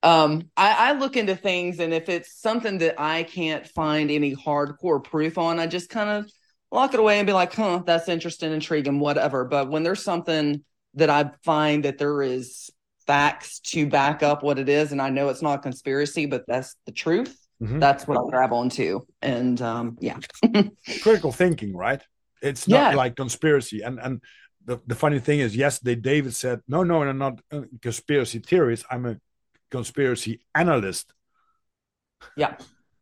um, I, I look into things, and if it's something that I can't find any hardcore proof on, I just kind of lock it away and be like, huh, that's interesting, intriguing, whatever. But when there's something that I find that there is facts to back up what it is, and I know it's not a conspiracy, but that's the truth. Mm-hmm. That's what I'll grab onto, and um, yeah, (laughs) critical thinking, right? It's not yeah. like conspiracy, and and the, the funny thing is, yesterday David said, "No, no, I'm not a conspiracy theorist. I'm a conspiracy analyst." Yeah,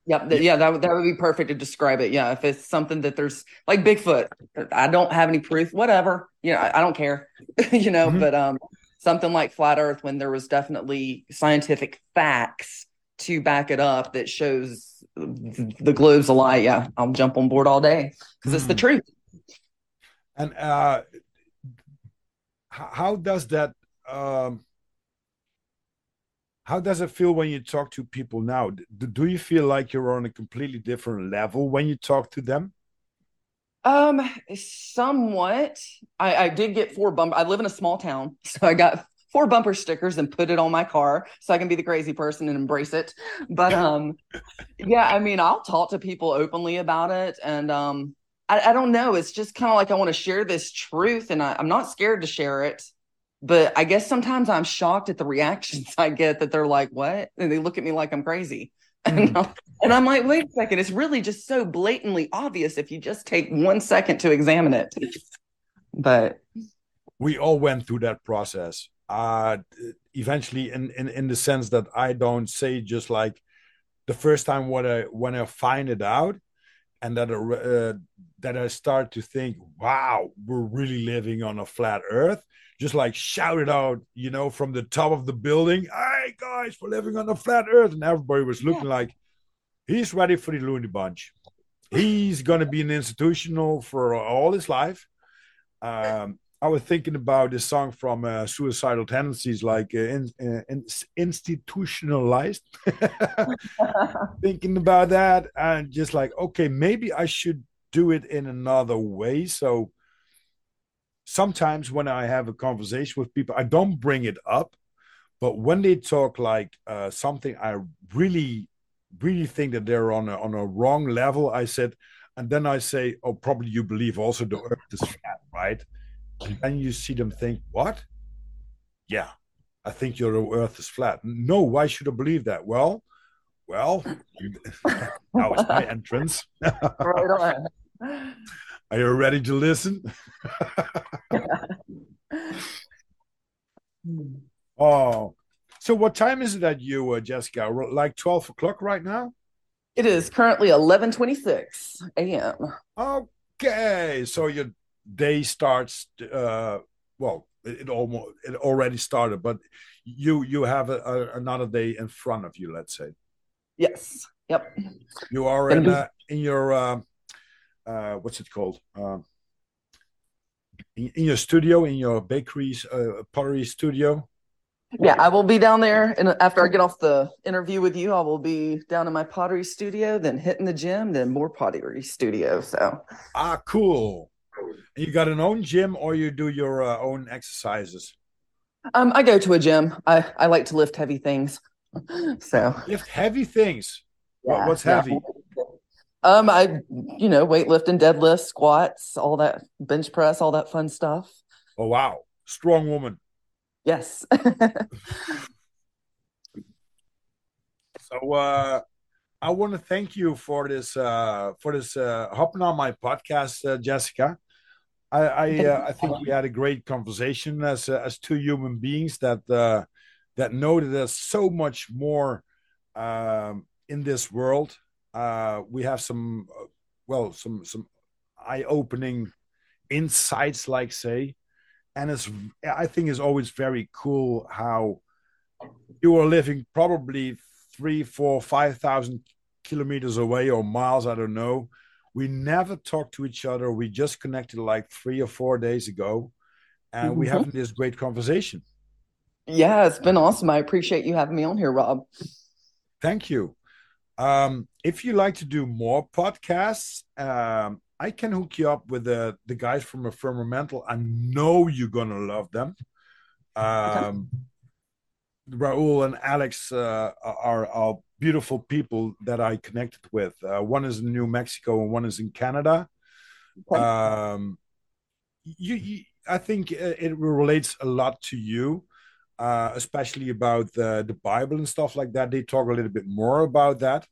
Yep. Yeah, that, that would be perfect to describe it. Yeah. If it's something that there's like Bigfoot, I don't have any proof, whatever. You know, I, I don't care, (laughs) you know, mm-hmm. but um something like flat earth when there was definitely scientific facts to back it up that shows the globe's a lie. Yeah, I'll jump on board all day because mm-hmm. it's the mm. truth. And uh how does that um how does it feel when you talk to people now do you feel like you're on a completely different level when you talk to them um somewhat i i did get four bumper i live in a small town (laughs) so i got four bumper stickers and put it on my car so i can be the crazy person and embrace it but um yeah i mean i'll talk to people openly about it and um i, I don't know it's just kind of like i want to share this truth and I, i'm not scared to share it but I guess sometimes I'm shocked at the reactions (laughs) I get that they're like, what? And they look at me like I'm crazy. (laughs) And, and I'm like, wait a second, it's really just so blatantly obvious if you just take one second to examine it. But we all went through that process. Uh eventually in, in in the sense that I don't say just like the first time when I when I find it out and that uh, that I start to think, wow, we're really living on a flat Earth. Just like shout it out, you know, from the top of the building, "Hey guys, we're living on a flat Earth!" And everybody was looking yeah. like he's ready for the Looney Bunch. He's going to be an institutional for all his life. Um, I was thinking about this song from uh, Suicidal Tendencies, like uh, in, uh, in, institutionalized. (laughs) thinking about that, and just like, okay, maybe I should do it in another way. So sometimes when I have a conversation with people, I don't bring it up, but when they talk like uh, something I really, really think that they're on a, on a wrong level, I said, and then I say, oh, probably you believe also the earth is flat, right? And then you see them think, what? Yeah, I think your earth is flat. No, why should I believe that? Well, well, you, (laughs) that was my (laughs) entrance. (laughs) right on. Are you ready to listen? (laughs) (laughs) oh, so what time is it at you, uh, Jessika? Like 12 o'clock right now? It is currently 11:26 a.m. Okay, so your day starts uh well it almost it already started but you you have a, a, another day in front of you let's say yes yep you are in, uh, in your uh, uh what's it called uh, in, in, your studio in your bakery's uh, pottery studio yeah i will be down there and after i get off the interview with you i will be down in my pottery studio then hitting the gym then more pottery studio so ah cool you got an own gym or you do your uh, own exercises? Um, I go to a gym. I, I like to lift heavy things. (laughs) so lift heavy things. Yeah, what, what's heavy? Yeah. Um, I you know weightlifting, deadlifts, squats, all that bench press, all that fun stuff. Oh wow, strong woman. Yes. (laughs) so uh, I want to thank you for this uh, for this uh, hopping on my podcast, uh, Jessika. I I, uh, I, think we had a great conversation as uh, as two human beings that uh, that know that there's so much more um, in this world. Uh, we have some uh, well some some eye opening insights, like say, and it's I think it's always very cool how you are living probably three, four, five thousand kilometers away or miles. I don't know we never talked to each other. We just connected like three or four days ago, and mm-hmm. we having this great conversation. Yeah, it's been awesome. I appreciate you having me on here, Rob. Thank you. Um, if you like to do more podcasts, um, I can hook you up with the the guys from a Firmamental. I know you're gonna love them. Um, Raul and Alex uh, are, are beautiful people that I connected with. Uh, one is in New Mexico and one is in Canada. Okay. Um, you, you, I think it relates a lot to you, uh, especially about the, the Bible and stuff like that. They talk a little bit more about that,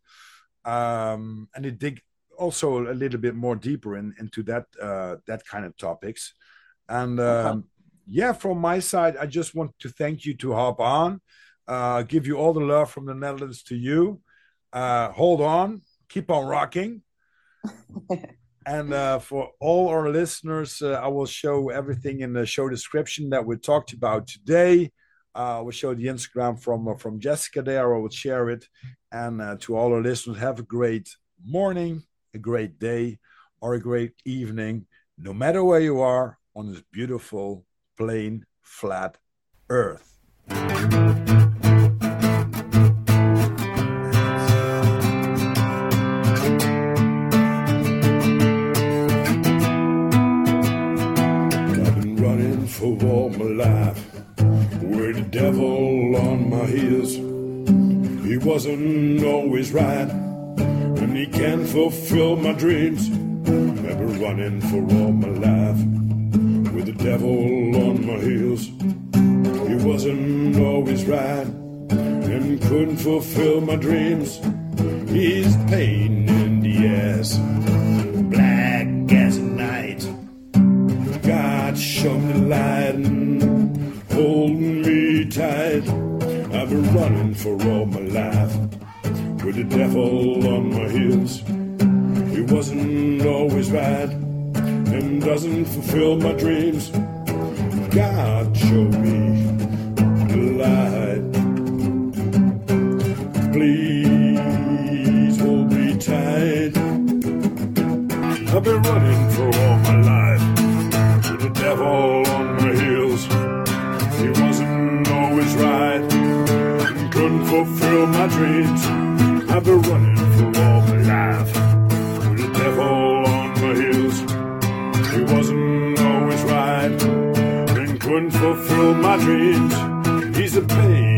um, and they dig also a little bit more deeper in, into that uh, that kind of topics. And um, yeah, from my side, I just want to thank you to hop on. Uh, give you all the love from the Netherlands to you. Uh, hold on, keep on rocking. (laughs) and uh, for all our listeners, uh, I will show everything in the show description that we talked about today. Uh, we'll show the Instagram from uh, from Jessika there. I will share it. And uh, to all our listeners, have a great morning, a great day, or a great evening, no matter where you are on this beautiful, plain, flat earth. for all my life. Devil on my heels, he wasn't always right, and he can't fulfill my dreams. Never running for all my life. With the devil on my heels, he wasn't always right, and couldn't fulfill my dreams. He's pain in the ass, black as night. God showed me the light been running for all my life with the devil on my heels. It wasn't always right and doesn't fulfill my dreams. God showed me the light. Please hold me tight. I've been running for all my life with the devil fulfill my dreams. I've been running for all my life with the devil on my heels. He wasn't always right and couldn't fulfill my dreams. He's a pain